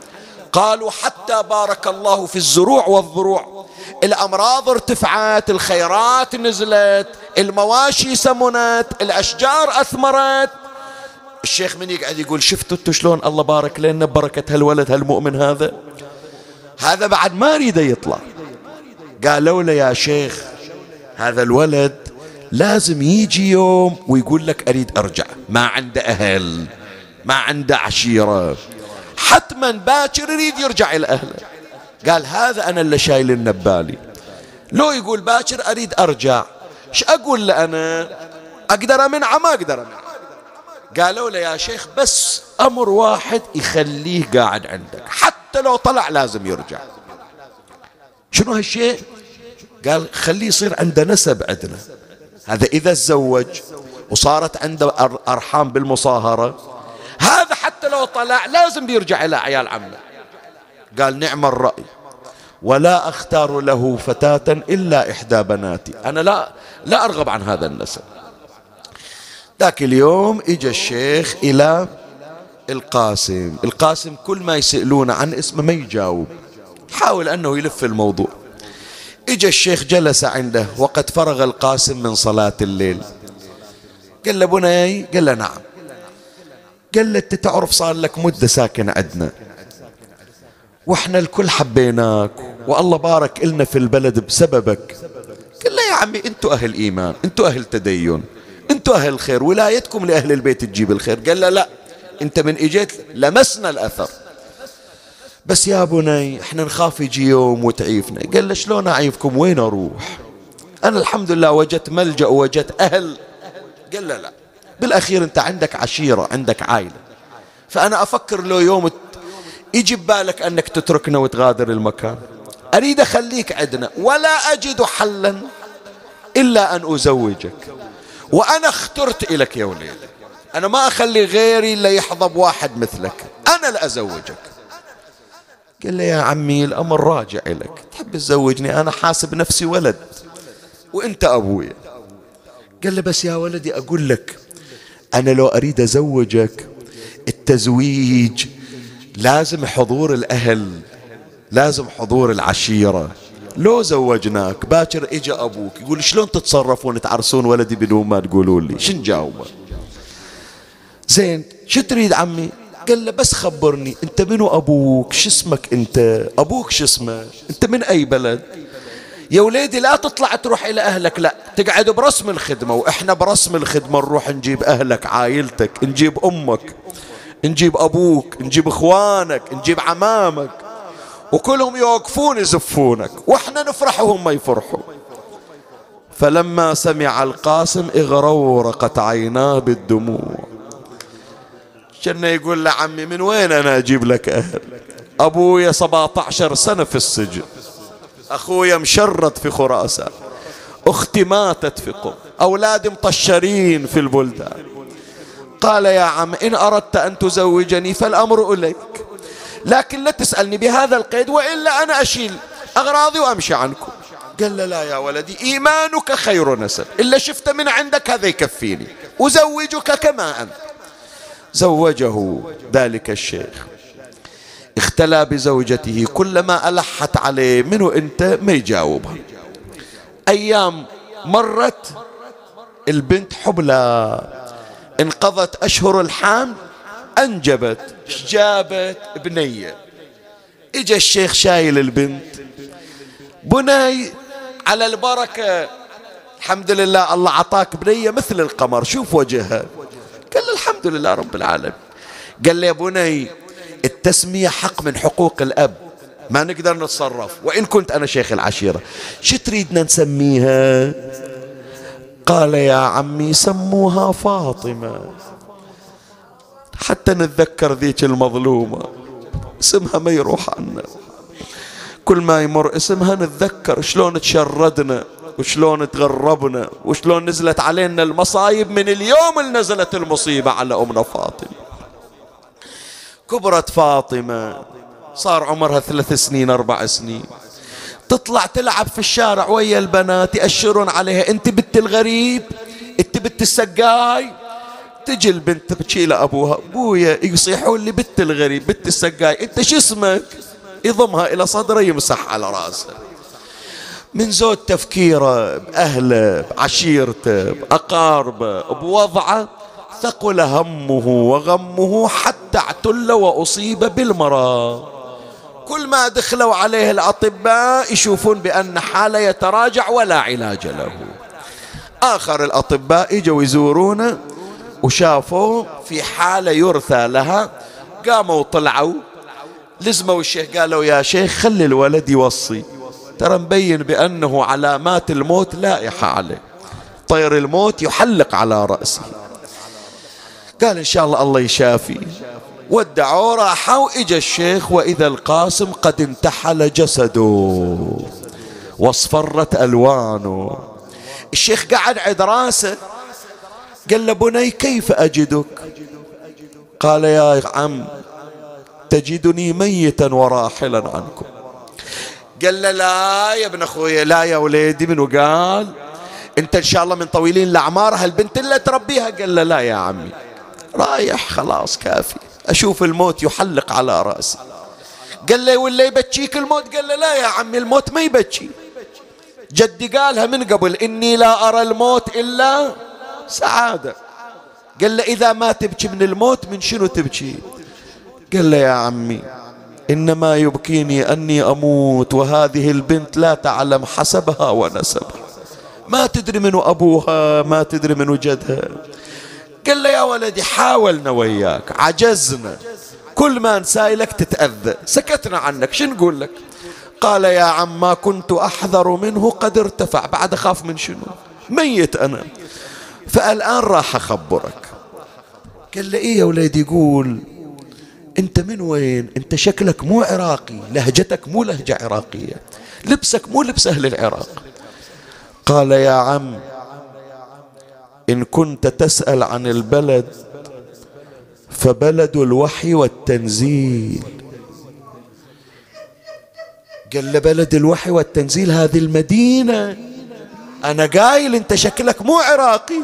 قالوا حتى بارك الله في الزروع والضروع. الأمراض ارتفعت الخيرات نزلت المواشي سمنت الأشجار أثمرت. الشيخ من يقعد يقول شفتوا أنتوا شلون الله بارك لنا ببركة هالولد هالمؤمن هذا؟ هذا بعد ما أريده يطلع. قالوا له يا شيخ هذا الولد لازم يجي يوم ويقول لك أريد أرجع. ما عنده أهل ما عنده عشيرة. حتما باكر يريد يرجع إلى أهله. قال هذا أنا اللي شايل النبالي لو يقول باكر أريد أرجع إيش أقول له أنا؟ أقدر أمنعه؟ ما أقدر أمنعه. قالوا له يا شيخ بس أمر واحد يخليه قاعد عندك. حتى لو طلع لازم يرجع. شنو هالشيء؟ قال خليه يصير عنده نسب عندنا. هذا إذا تزوج وصارت عنده أرحام بالمصاهرة هذا حتى لو طلع لازم بيرجع إلى عيال عمه. قال نعم الرأي. ولا أختار له فتاة إلا إحدى بناتي. أنا لا لا أرغب عن هذا النسب. ذاك اليوم إجا الشيخ إلى القاسم. القاسم كل ما يسألونه عن اسمه ما يجاوب. حاول أنه يلف الموضوع. إجا الشيخ جلس عنده وقد فرغ القاسم من صلاة الليل. قال له بني قال له نعم. قال له أنت تعرف صار لك مدة ساكن عندنا. وإحنا الكل حبيناك والله بارك لنا في البلد بسببك. قال له يا عمي أنتوا أهل إيمان أنتوا أهل تدين أنتوا أهل خير ولايتكم لأهل البيت تجيب الخير. قال له لا أنت من إجيت لمسنا الأثر. بس يا بني إحنا نخاف يجي يوم وتعيفنا. قال له شلون أعيفكم؟ وين أروح؟ أنا الحمد لله وجدت ملجأ ووجدت أهل. قال له لا بالأخير أنت عندك عشيرة عندك عائلة. فأنا أفكر لو يوم يجي ببالك أنك تتركنا وتغادر المكان. أريد أخليك عندنا ولا أجد حلا إلا أن أزوجك. وأنا اخترت إلك يا وليد أنا ما أخلي غيري إلا يحظى بواحد مثلك. أنا لازوجك قال له يا عمي الأمر راجع لك تحب تزوجني؟ أنا حاسب نفسي ولد. وأنت أبويا قال له بس يا ولدي أقول لك أنا لو أريد أزوجك التزويج لازم حضور الأهل لازم حضور العشيرة. لو زوجناك باكر اجى أبوك يقول شلون تتصرفون تعرسون ولدي بدون ما تقولون لي. شن جاوبه؟ زين شو تريد عمي؟ قال له بس خبرني انت منو أبوك؟ شو اسمك انت؟ أبوك شو اسمه؟ انت من أي بلد؟ يا وليدي لا تطلع تروح إلى أهلك لا. تقعد برسم الخدمة وإحنا برسم الخدمة نروح نجيب أهلك عائلتك نجيب أمك نجيب أبوك نجيب إخوانك نجيب عمامك. وكلهم يوقفون يزفونك وإحنا نفرح وهم يفرحوا. فلما سمع القاسم اغرورقت عيناه بالدموع. كان يقول له عمي من وين أنا أجيب لك أهل؟ أبويا 17 سنة في السجن. أخويا مشرد في خراسان. أختي ماتت في قم. أولادي مطشرين في البلدان. قال يا عم إن أردت أن تزوجني فالأمر إليك. لكن لا تسألني بهذا القيد وإلا أنا أشيل أغراضي وأمشي عنكم. قال له لا يا ولدي إيمانك خير نسب. إلا شفت من عندك هذا يكفيني. أزوجك كما أنت. زوجه ذلك الشيخ. اختلى بزوجته كلما ألحت عليه منو أنت ما يجاوبها. أيام مرت البنت حبلى. انقضت أشهر الحامل أنجبت جابت بنية إجا الشيخ شايل البنت. بني على البركة الحمد لله الله عطاك بنية مثل القمر شوف وجهها. قال له الحمد لله رب العالمين. قال له يا بني التسمية حق من حقوق الأب. ما نقدر نتصرف. وإن كنت أنا شيخ العشيرة. شو تريدنا نسميها؟ قال يا عمي سموها فاطمة. حتى نتذكر ذيك المظلومة. اسمها ما يروح عنا كل ما يمر اسمها نتذكر شلون تشردنا. وشلون تغربنا وشلون نزلت علينا المصايب من اليوم اللي نزلت المصيبة على أمنا فاطمة. كبرت فاطمة صار عمرها ثلاث سنين أربع سنين. تطلع تلعب في الشارع ويا البنات يأشرون عليها أنت بنت الغريب أنت بنت السقاي. تجي البنت تبكي لأبوها أبويا يصيحون لي بنت الغريب بنت السقاي أنت شو اسمك؟ يضمها إلى صدره يمسح على راسه. من زود تفكيره بأهله بعشيرته بأقاربه بوضعه ثقل همه وغمه حتى اعتل وأصيب بالمرض كل ما دخلوا عليه الأطباء يشوفون بأن حاله يتراجع ولا علاج له. آخر الأطباء يجوا يزورونه وشافوا في حالة يرثى لها قاموا وطلعوا. لزموا الشيخ قالوا يا شيخ خلي الولد يوصي. ترى مبين بأنه علامات الموت لائحة عليه. طير الموت يحلق على رأسه. قال إن شاء الله الله يشافي. ودعوه راحوا إجا الشيخ وإذا القاسم قد انتحل جسده. واصفرت ألوانه. الشيخ قعد عند راسه. قال له بني كيف أجدك؟ قال يا عم تجدني ميتا وراحلا عنكم. قال له لا يا ابن أخوي لا يا وليدي منو قال؟ أنت إن شاء الله من طويلين الاعمار هالبنت اللي تربيها. قال له لا يا عمي. رايح خلاص كافي. أشوف الموت يحلق على رأسي. قال له ولا يبكيك الموت؟ قال له لا يا عمي الموت ما يبكي. جدي قالها من قبل إني لا أرى الموت إلا سعادة. قال له إذا ما تبكي من الموت من شنو تبكي؟ قال له يا عمي إنما يبكيني أني أموت وهذه البنت لا تعلم حسبها ونسبها. ما تدري منو أبوها ما تدري منو جدها. قال له يا ولدي حاولنا وياك عجزنا. كل ما نسايلك تتأذى. سكتنا عنك شو نقول لك؟ قال يا عم ما كنت أحذر منه قد ارتفع. بعد أخاف من شنو؟ ميت أنا. فالآن راح أخبرك. قال له إيه يا وليدي؟ يقول أنت من وين؟ أنت شكلك مو عراقي لهجتك مو لهجة عراقية. لبسك مو لبس أهل العراق. قال يا عم إن كنت تسأل عن البلد فبلد الوحي والتنزيل. قال له بلد الوحي والتنزيل هذه المدينة. أنا قايل أنت شكلك مو عراقي.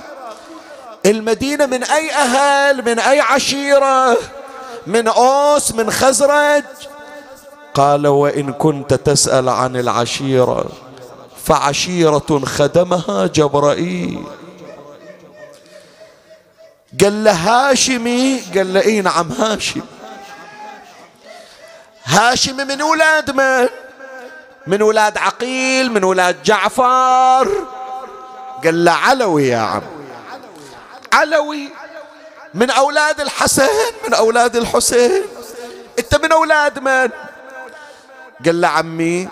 المدينة من أي أهل من أي عشيرة. من أوس من خزرج. قال وإن كنت تسأل عن العشيرة فعشيرة خدمها جبرائيل. قال له هاشمي. قال له إي نعم هاشم هاشم من ولاد من؟ من ولاد عقيل من ولاد جعفر. قال له علوي يا عم علوي. من أولاد الحسن من أولاد الحسين. أنت من أولاد من؟ قال له عمي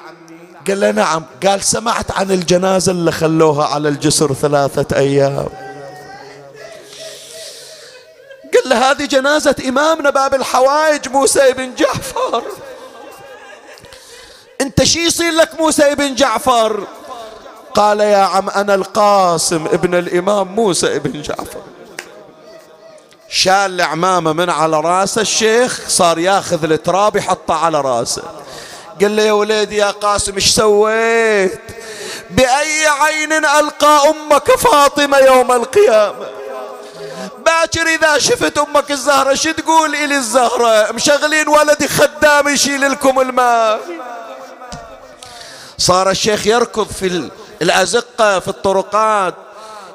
قال له نعم. قال سمعت عن الجنازة اللي خلوها على الجسر ثلاثة أيام. قال له هذه جنازة إمامنا باب الحوائج موسى بن جعفر. إنت شي يصير لك موسى بن جعفر؟ قال يا عم أنا القاسم ابن الإمام موسى بن جعفر. شال العمامة من على رأسه الشيخ صار ياخذ التراب يحطه على رأسه. قال له يا وليدي يا قاسم إيش سويت؟ بأي عين ألقى أمك فاطمة يوم القيامة؟ باكر إذا شفت أمك الزهرة شو تقول إلي الزهرة؟ مشغلين ولدي خدام يشيل لكم الماء صار الشيخ يركض في الأزقة في الطرقات.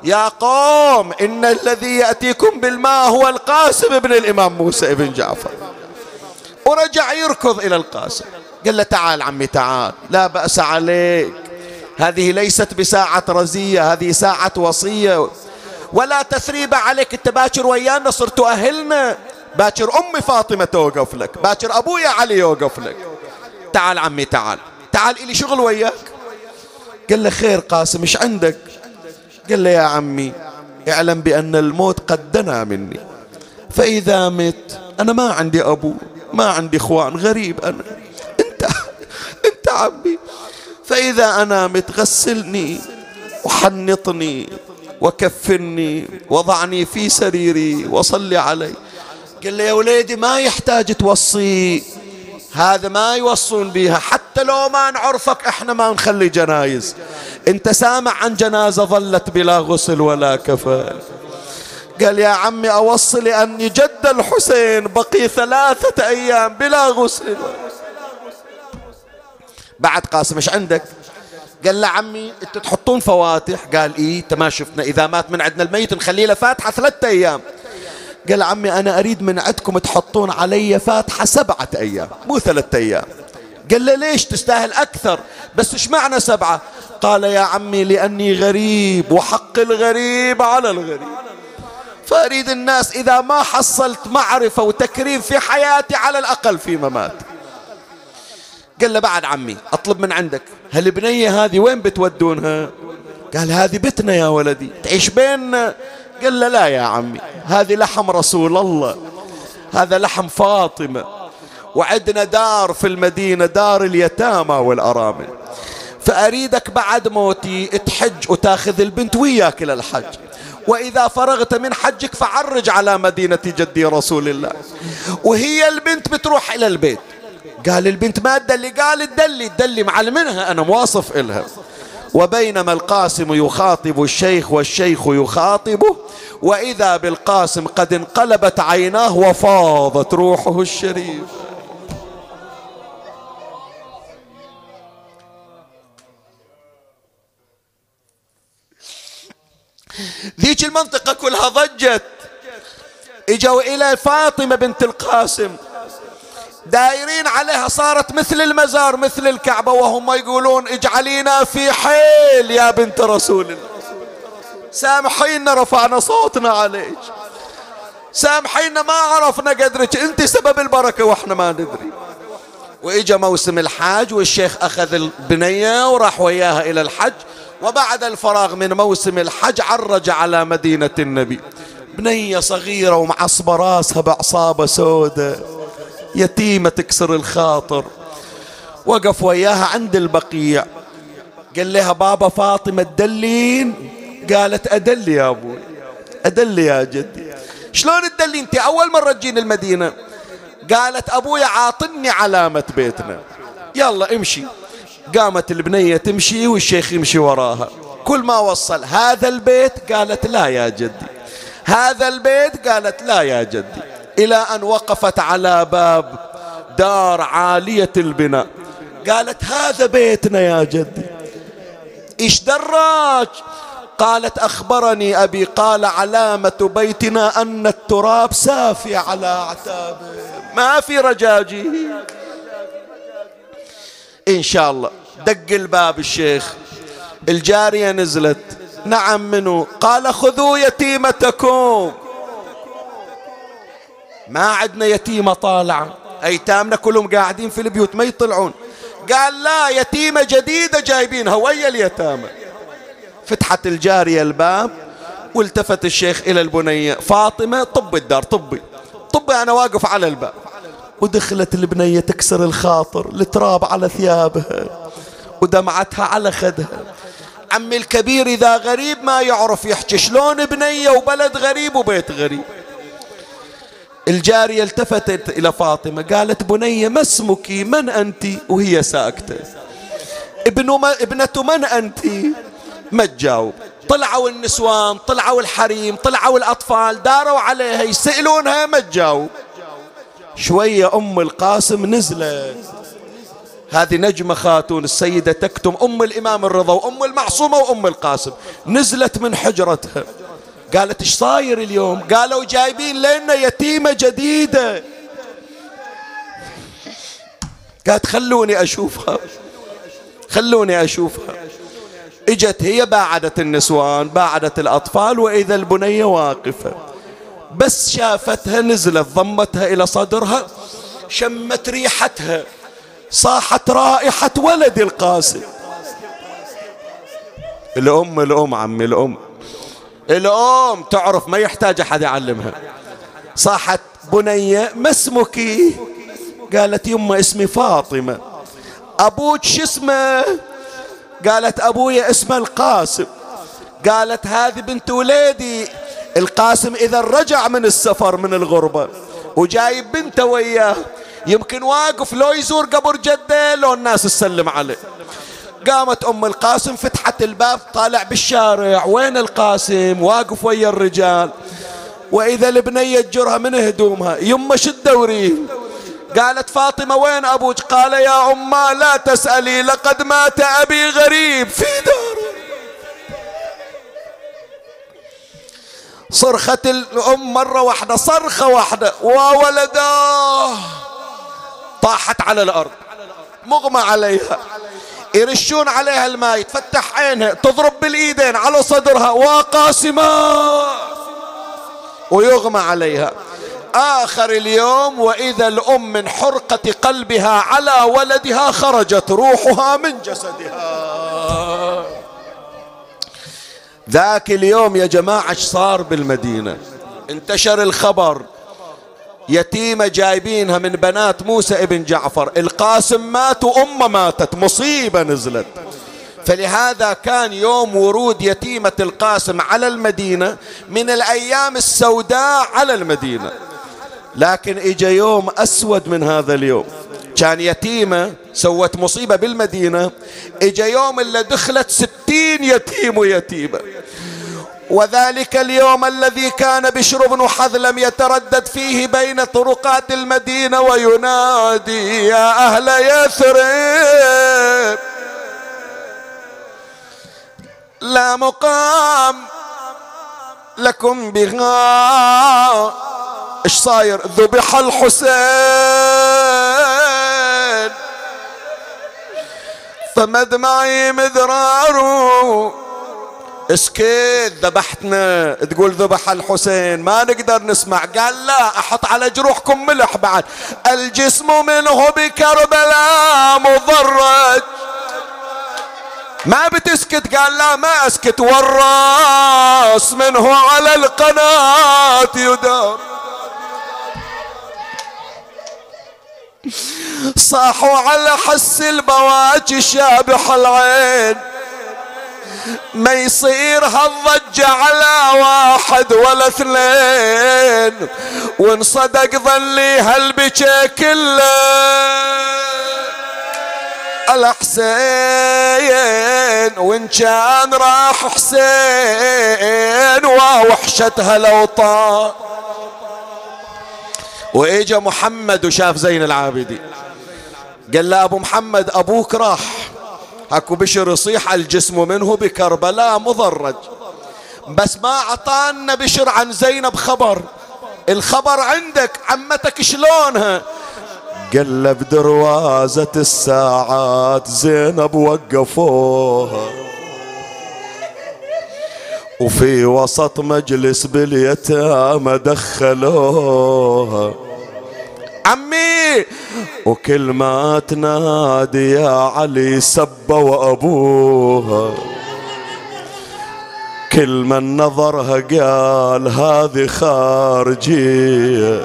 يا قوم إن الذي يأتيكم بالماء هو القاسم ابن الإمام موسى ابن جعفر. ورجع يركض إلى القاسم. قال له تعال عمي تعال لا بأس عليك. هذه ليست بساعة رزية هذه ساعة وصية. ولا تثريب عليك أنت باكر ويانا صرت أهلنا. باكر أمي فاطمة توقف لك باكر أبويا علي يوقف لك. تعال عمي تعال تعال إلي شغل وياك. قال له خير قاسم إيش عندك؟ قال له يا عمي اعلم بأن الموت قد دنا مني. فإذا مت أنا ما عندي أبو ما عندي إخوان غريب أنا. أنت أنت عمي فإذا أنا مت غسلني وحنطني وكفني وضعني في سريري وصلي علي. قال لي يا وليدي ما يحتاج توصي هذا ما يوصون بها حتى لو ما نعرفك إحنا ما نخلي جنايز. أنت سامع عن جنازة ظلت بلا غسل ولا كفن. قال يا عمي أوصي لأني جد الحسين بقي ثلاثة أيام بلا غسل. بعد قاسم إيش عندك؟ قال له عمي انت تحطون فواتح. قال إيه إنت ما شفنا. إذا مات من عندنا الميت نخليه له فاتحه ثلاثة أيام. قال عمي أنا أريد من عندكم تحطون علي فاتحة سبعة أيام مو ثلاثة أيام. قال له ليش تستاهل أكثر؟ بس إيش معنى سبعة؟ قال يا عمي لأني غريب وحق الغريب على الغريب. فأريد الناس إذا ما حصلت معرفة وتكريم في حياتي على الأقل في مماتي قال له بعد عمي أطلب من عندك. هالبنية هذه وين بتودونها? قال هذه بتنا يا ولدي تعيش بيننا. قال له لا يا عمي هذه لحم رسول الله هذا لحم فاطمة وعندنا دار في المدينة دار اليتامى والأرامل. فأريدك بعد موتي تحج وتاخذ البنت وياك إلى الحج. وإذا فرغت من حجك فعرج على مدينة جدي رسول الله. وهي البنت بتروح إلى البيت. قال البنت ما تدلي؟ قال تدلي تدلي معلمنها أنا مواصف إلها. وبينما القاسم يخاطب الشيخ والشيخ يخاطبه وإذا بالقاسم قد انقلبت عيناه وفاضت روحه الشريف. ذيك المنطقة كلها ضجت. إجوا إلى فاطمة بنت القاسم. دايرين عليها صارت مثل المزار مثل الكعبة وهم يقولون اجعلينا في حيل يا بنت رسول الله. سامحينا رفعنا صوتنا عليك. سامحينا ما عرفنا قدرك. انت سبب البركة وإحنا ما ندري. وإجا موسم الحج والشيخ أخذ البنية وراح وياها إلى الحج. وبعد الفراغ من موسم الحج عرج على مدينة النبي. بنية صغيرة ومعصبة راسها بعصابة سودة. يتيمة تكسر الخاطر. وقف وياها عند البقيع. قال لها بابا فاطمة تدلين؟ قالت أدلي يا أبوي. أدلي يا جدي. شلون تدلي أنت؟ أول مرة تجين المدينة. قالت أبويا عاطني علامة بيتنا. يلا امشي. قامت البنية تمشي والشيخ يمشي وراها. كل ما وصل هذا البيت؟ قالت لا يا جدي. هذا البيت؟ قالت لا يا جدي. إلى أن وقفت على باب دار عالية البناء. قالت هذا بيتنا يا جدي. إيش دراج؟ قالت أخبرني أبي. قال علامة بيتنا أن التراب سافي على أعتابه. ما في رجاجي. إن شاء الله. دق الباب الشيخ. الجارية نزلت. نعم منو؟ قال خذوا يتيمتكم. ما عندنا يتيمة طالعة أيتامنا كلهم قاعدين في البيوت ما يطلعون. قال لا يتيمة جديدة جايبينها ويا اليتامى. فتحت الجارية الباب والتفت الشيخ إلى البنية. فاطمة طب الدار طبي طبي أنا واقف على الباب. ودخلت البنية تكسر الخاطر التراب على ثيابها ودمعتها على خدها. عمي الكبير إذا غريب ما يعرف يحكي شلون بنية وبلد غريب وبيت غريب. الجارية التفتت إلى فاطمة قالت بنية ما اسمك؟ من أنت؟ وهي ساكتة. ابن ما ابنة من أنت؟ ما تجاوب. طلعوا النسوان طلعوا الحريم طلعوا الأطفال داروا عليها يسألونها. ما تجاوب. شوية أم القاسم نزلت. هذه نجمة خاتون السيدة تكتم. أم الإمام الرضا وأم المعصومة وأم القاسم. نزلت من حجرتها. قالت إيش صاير اليوم؟ قالوا جايبين لنا يتيمة جديدة. قالت خلوني أشوفها خلوني أشوفها. إجت هي باعدت النسوان باعدت الأطفال وإذا البنية واقفة. بس شافتها نزلت ضمتها إلى صدرها شمت ريحتها صاحت رائحة ولد القاسم. الأم الأم عمي الأم. الأم تعرف ما يحتاج أحد يعلمها. صاحت بنية ما اسمك؟ قالت يمه اسمي فاطمة. أبوك شو اسمه؟ قالت أبويا اسمه القاسم. قالت هذه بنت وليدي القاسم إذا رجع من السفر من الغربة وجايب بنته وياه. يمكن واقف لو يزور قبر جدة لو الناس تسلم عليه. قامت أم القاسم فتحت الباب طالع بالشارع. وين القاسم؟ واقف ويا الرجال. وإذا البنية تجرها من هدومها. يمه شو تدورين؟ قالت فاطمة وين أبوك؟ قال يا أمة لا تسألي لقد مات أبي غريب. في داره صرخت الأم مرة واحدة صرخة واحدة. وولداه طاحت على الأرض مغمى عليها. يرشون عليها الماء تفتح عينها تضرب بالإيدين على صدرها. وقاسمة ويغمى عليها. آخر اليوم وإذا الأم من حرقة قلبها على ولدها خرجت روحها من جسدها. ذاك اليوم يا جماعة صار بالمدينة؟ انتشر الخبر. يتيمة جايبينها من بنات موسى ابن جعفر. القاسم مات وأمه ماتت مصيبة نزلت. فلهذا كان يوم ورود يتيمة القاسم على المدينة من الأيام السوداء على المدينة. لكن إجا يوم أسود من هذا اليوم. كان يتيمة سوت مصيبة بالمدينة. إجا يوم اللي دخلت ستين يتيم ويتيمة. وذلك اليوم الذي كان بشر بن حذلم يتردد فيه بين طرقات المدينة وينادي يا أهل يثرب. لا مقام لكم بها. إيش صاير؟ ذبح الحسين. فمدمعي مذراره اسكت ذبحتنا. تقول ذبح الحسين. ما نقدر نسمع. قال لا أحط على جروحكم ملح بعد. الجسم منه بكربلاء مضرج. ما بتسكت؟ قال لا ما أسكت. والراس منه على القناة يدار. صاحوا على حس البواجي شابح العين ما يصير هالضجة على واحد ولا اثنين وإن صدق ظلي هالبكي كله. الحسين وإن كان راح حسين ووحشتها الاوطان وإجا محمد وشاف زين العابدين قال له أبو محمد أبوك راح. اكو بشر يصيح الجسم منه بكربلاء مضرج. بس ما اعطانا بشر عن زينب خبر. الخبر عندك عمتك شلونها؟ قال بدروازة الساعات زينب وقفوها. وفي وسط مجلس باليتامى دخلوها. عمي. وكل ما تنادي يا علي سبوا أبوها كل من نظرها قال هذه خارجية.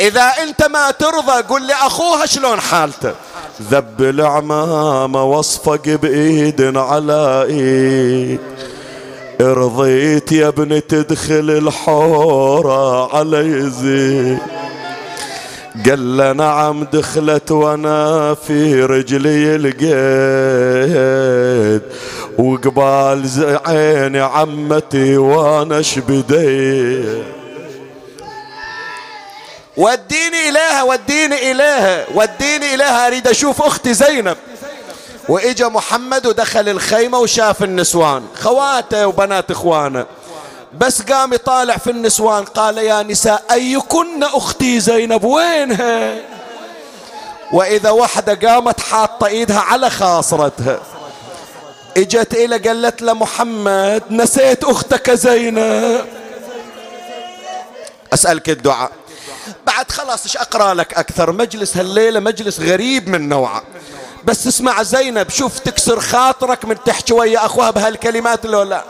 إذا أنت ما ترضى قل لي أخوها شلون حالته. ذب العمامة واصفق بإيد على إيد. رضيت يا ابن تدخل الحورة على يزيد قال له نعم دخلت وأنا في رجلي القيد وقبال عيني عمتي وأنا شبدي وديني إليها وديني إليها وديني إليها أريد أشوف أختي زينب. وإجا محمد ودخل الخيمة وشاف النسوان. خواته وبنات إخوانه. بس قام يطالع في النسوان قال يا نساء أيكن أختي زينب؟ وينها؟ وإذا وحدة قامت حاطة إيدها على خاصرتها. إجت إلى قالت له محمد نسيت أختك زينب. أسألك الدعاء. بعد خلاص إيش أقرأ لك أكثر؟ مجلس هالليلة مجلس غريب من نوعه. بس اسمع زينب شوف تكسر خاطرك من تحكي ويا أخوها بهالكلمات لو لا.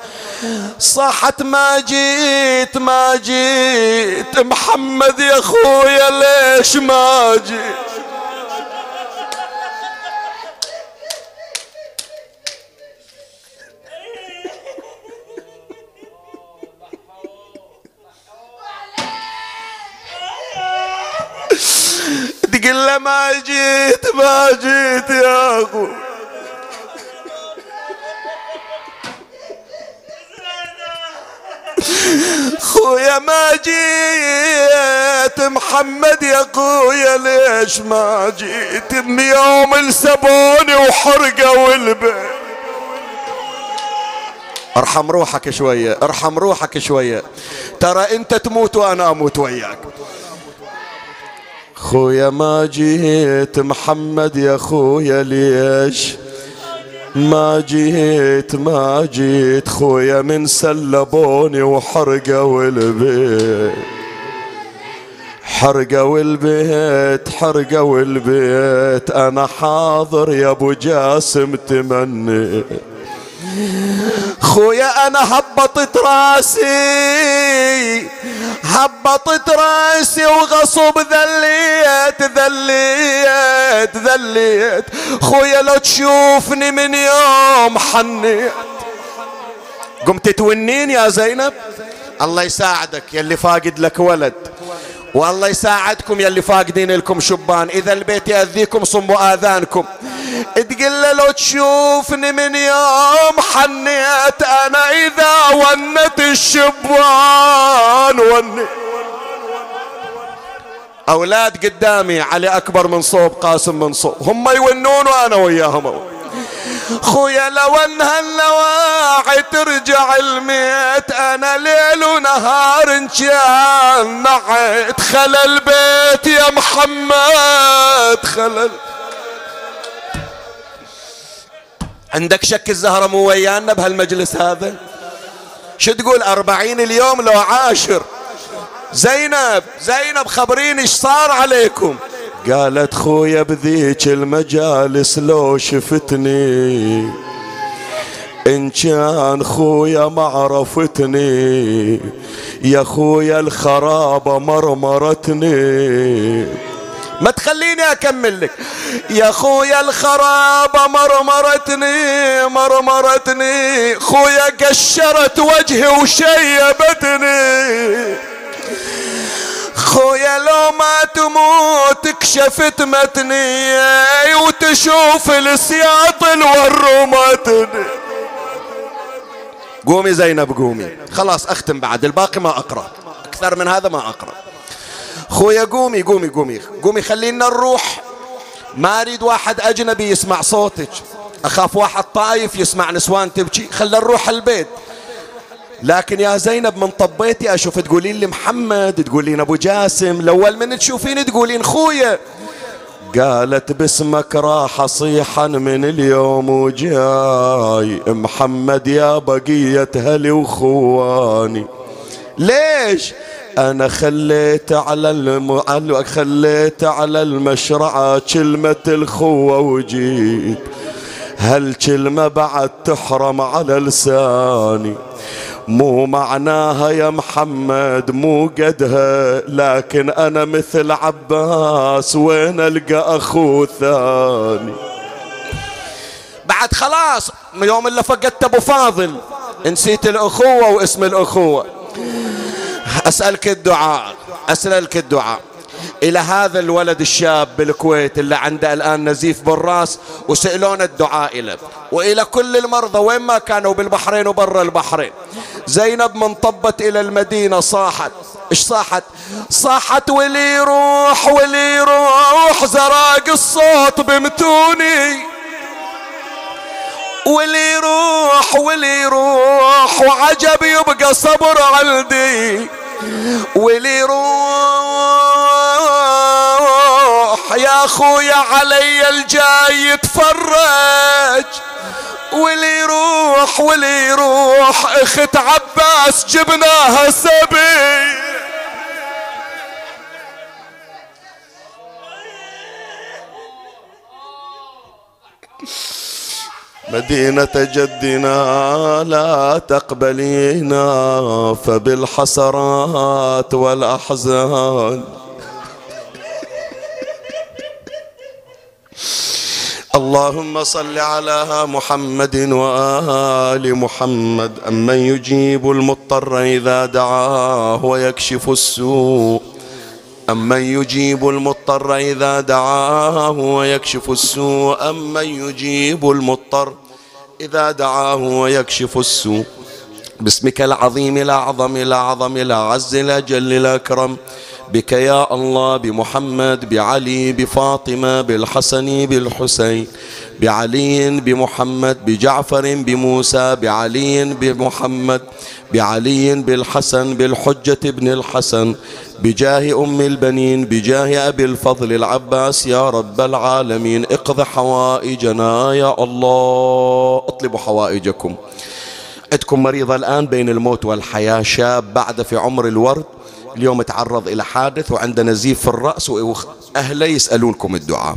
صاحت ما جيت ما جيت محمد يا خويا ليش ما جيت؟ تقول له ما جيت ما جيت يا أخو. خويا ما جيت محمد يا خويا ليش ما جيت؟ يوم السبوني وحرقوا البيت ارحم روحك شوية ارحم روحك شوية. ترى انت تموت وأنا أموت وياك. خويا ما جيت محمد يا خويا ليش؟ ما جيت ما جيت خويا من سلبوني وحرقوا البيت حرقوا البيت حرقوا البيت أنا حاضر يا أبو جاسم تمني خويا أنا هبطت راسي هبطت راسي وغصب ذليت ذليت ذليت. خويا لو تشوفني من يوم حنيت. قمت تونين يا زينب؟ الله يساعدك يلي فاقد لك ولد. والله يساعدكم يلي فاقدين لكم شبان. إذا البيت يأذيكم صموا آذانكم. تقول له لو تشوفني من يوم حنيت أنا إذا ونت الشبان ونت أولاد قدامي علي أكبر من صوب قاسم من صوب. هم يونون وأنا وياهم. خويا لو انها النواعي ترجع الميت أنا ليل ونهار ان كان نعيت خلى البيت يا محمد خلى عندك شك الزهرة مو ويانا بهالمجلس هذا؟ شو تقول أربعين اليوم لو عاشر؟ زينب زينب خبريني إيش صار عليكم؟ قالت خويا بذيك المجالس لو شفتني. إن كان خويا ما عرفتني. يا خويا الخرابة مرمرتني. ما تخليني أكمل لك. يا خويا الخرابة مرمرتني مرمرتني خويا قشرت وجهي وشيبتني. خويا لو ما تموت كشفت متني وتشوف السياط الورمتني. قومي زينب قومي. خلاص أختم بعد. الباقي ما أقرأ. أكثر من هذا ما أقرأ. خويا قومي قومي قومي قومي خلينا نروح. ما أريد واحد أجنبي يسمع صوتك. أخاف واحد طايف يسمع نسوان تبكي. خلينا نروح البيت. لكن يا زينب من طبيتي أشوف تقولين لي محمد تقولين أبو جاسم. الأول من تشوفين تقولين خويا. قالت باسمك راح اصيحا من اليوم وجاي. محمد يا بقية هلي وخواني ليش؟ أنا خليت على الم... خليت على المشرعة كلمة الخوة وجيت. هالكلمة بعد تحرم على لساني؟ مو معناها يا محمد مو قدها. لكن أنا مثل عباس وين ألقى أخو ثاني؟ بعد خلاص يوم اللي فقدت أبو فاضل. نسيت الأخوة واسم الأخوة. أسألك الدعاء. أسألك الدعاء. إلى هذا الولد الشاب بالكويت اللي عنده الآن نزيف بالرأس وسألونا الدعاء له وإلى كل المرضى وين ما كانوا بالبحرين وبرا البحرين. زينب من طبت إلى المدينة صاحت. إيش صاحت؟ صاحت ولي يروح ولي يروح زراق الصوت بمتوني. ولي يروح ولي يروح وعجب يبقى صبر عندي. ولي روح يا أخويا علي الجاي يتفرج. ولي يروح ولي يروح أخت عباس جبناها سبي مدينة جدنا لا تقبلينا فبالحسرات والأحزان. اللهم صل على محمد وآل محمد. أمن يجيب المضطر إذا دعاه ويكشف السوء. أمن يجيب المضطر إذا دعاه ويكشف السوء أمن يجيب المضطر إذا دعاه ويكشف السوء باسمك العظيم الأعظم الأعظم الأعز الأجل الأكرم بك يا الله بمحمد بعلي بفاطمة بالحسن بالحسين بعلي بمحمد بجعفر بموسى بعلي بمحمد بعلي بالحسن بالحجة ابن الحسن بجاه أم البنين بجاه أبي الفضل العباس يا رب العالمين اقض حوائجنا يا الله. اطلبوا حوائجكم. عندكم مريضة الآن بين الموت والحياة شاب بعد في عمر الورد اليوم تعرض إلى حادث وعنده نزيف في الرأس وأهله يسألونكم الدعاء.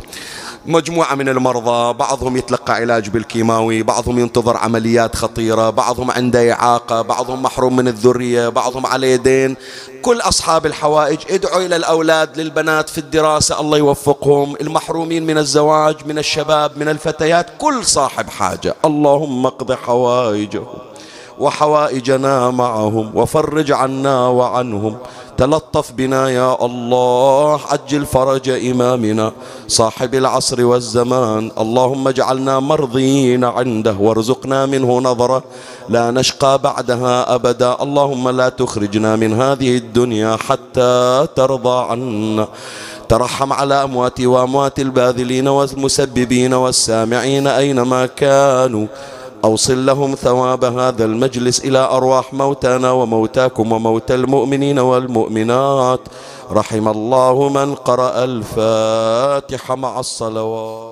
مجموعة من المرضى بعضهم يتلقى علاج بالكيماوي بعضهم ينتظر عمليات خطيرة بعضهم عنده إعاقة بعضهم محروم من الذرية بعضهم على يدين. كل أصحاب الحوائج ادعوا إلى الأولاد للبنات في الدراسة الله يوفقهم. المحرومين من الزواج من الشباب من الفتيات كل صاحب حاجة. اللهم اقض حوائجهم وحوائجنا معهم وفرج عنا وعنهم. تلطف بنا يا الله عجل فرج إمامنا صاحب العصر والزمان. اللهم اجعلنا مرضين عنده وارزقنا منه نظرة لا نشقى بعدها أبدا. اللهم لا تخرجنا من هذه الدنيا حتى ترضى عنا. ترحم على أمواتي وأموات الباذلين والمسببين والسامعين أينما كانوا. أوصل لهم ثواب هذا المجلس إلى أرواح موتانا وموتاكم وموتى المؤمنين والمؤمنات. رحم الله من قرأ الفاتحة مع الصلوات.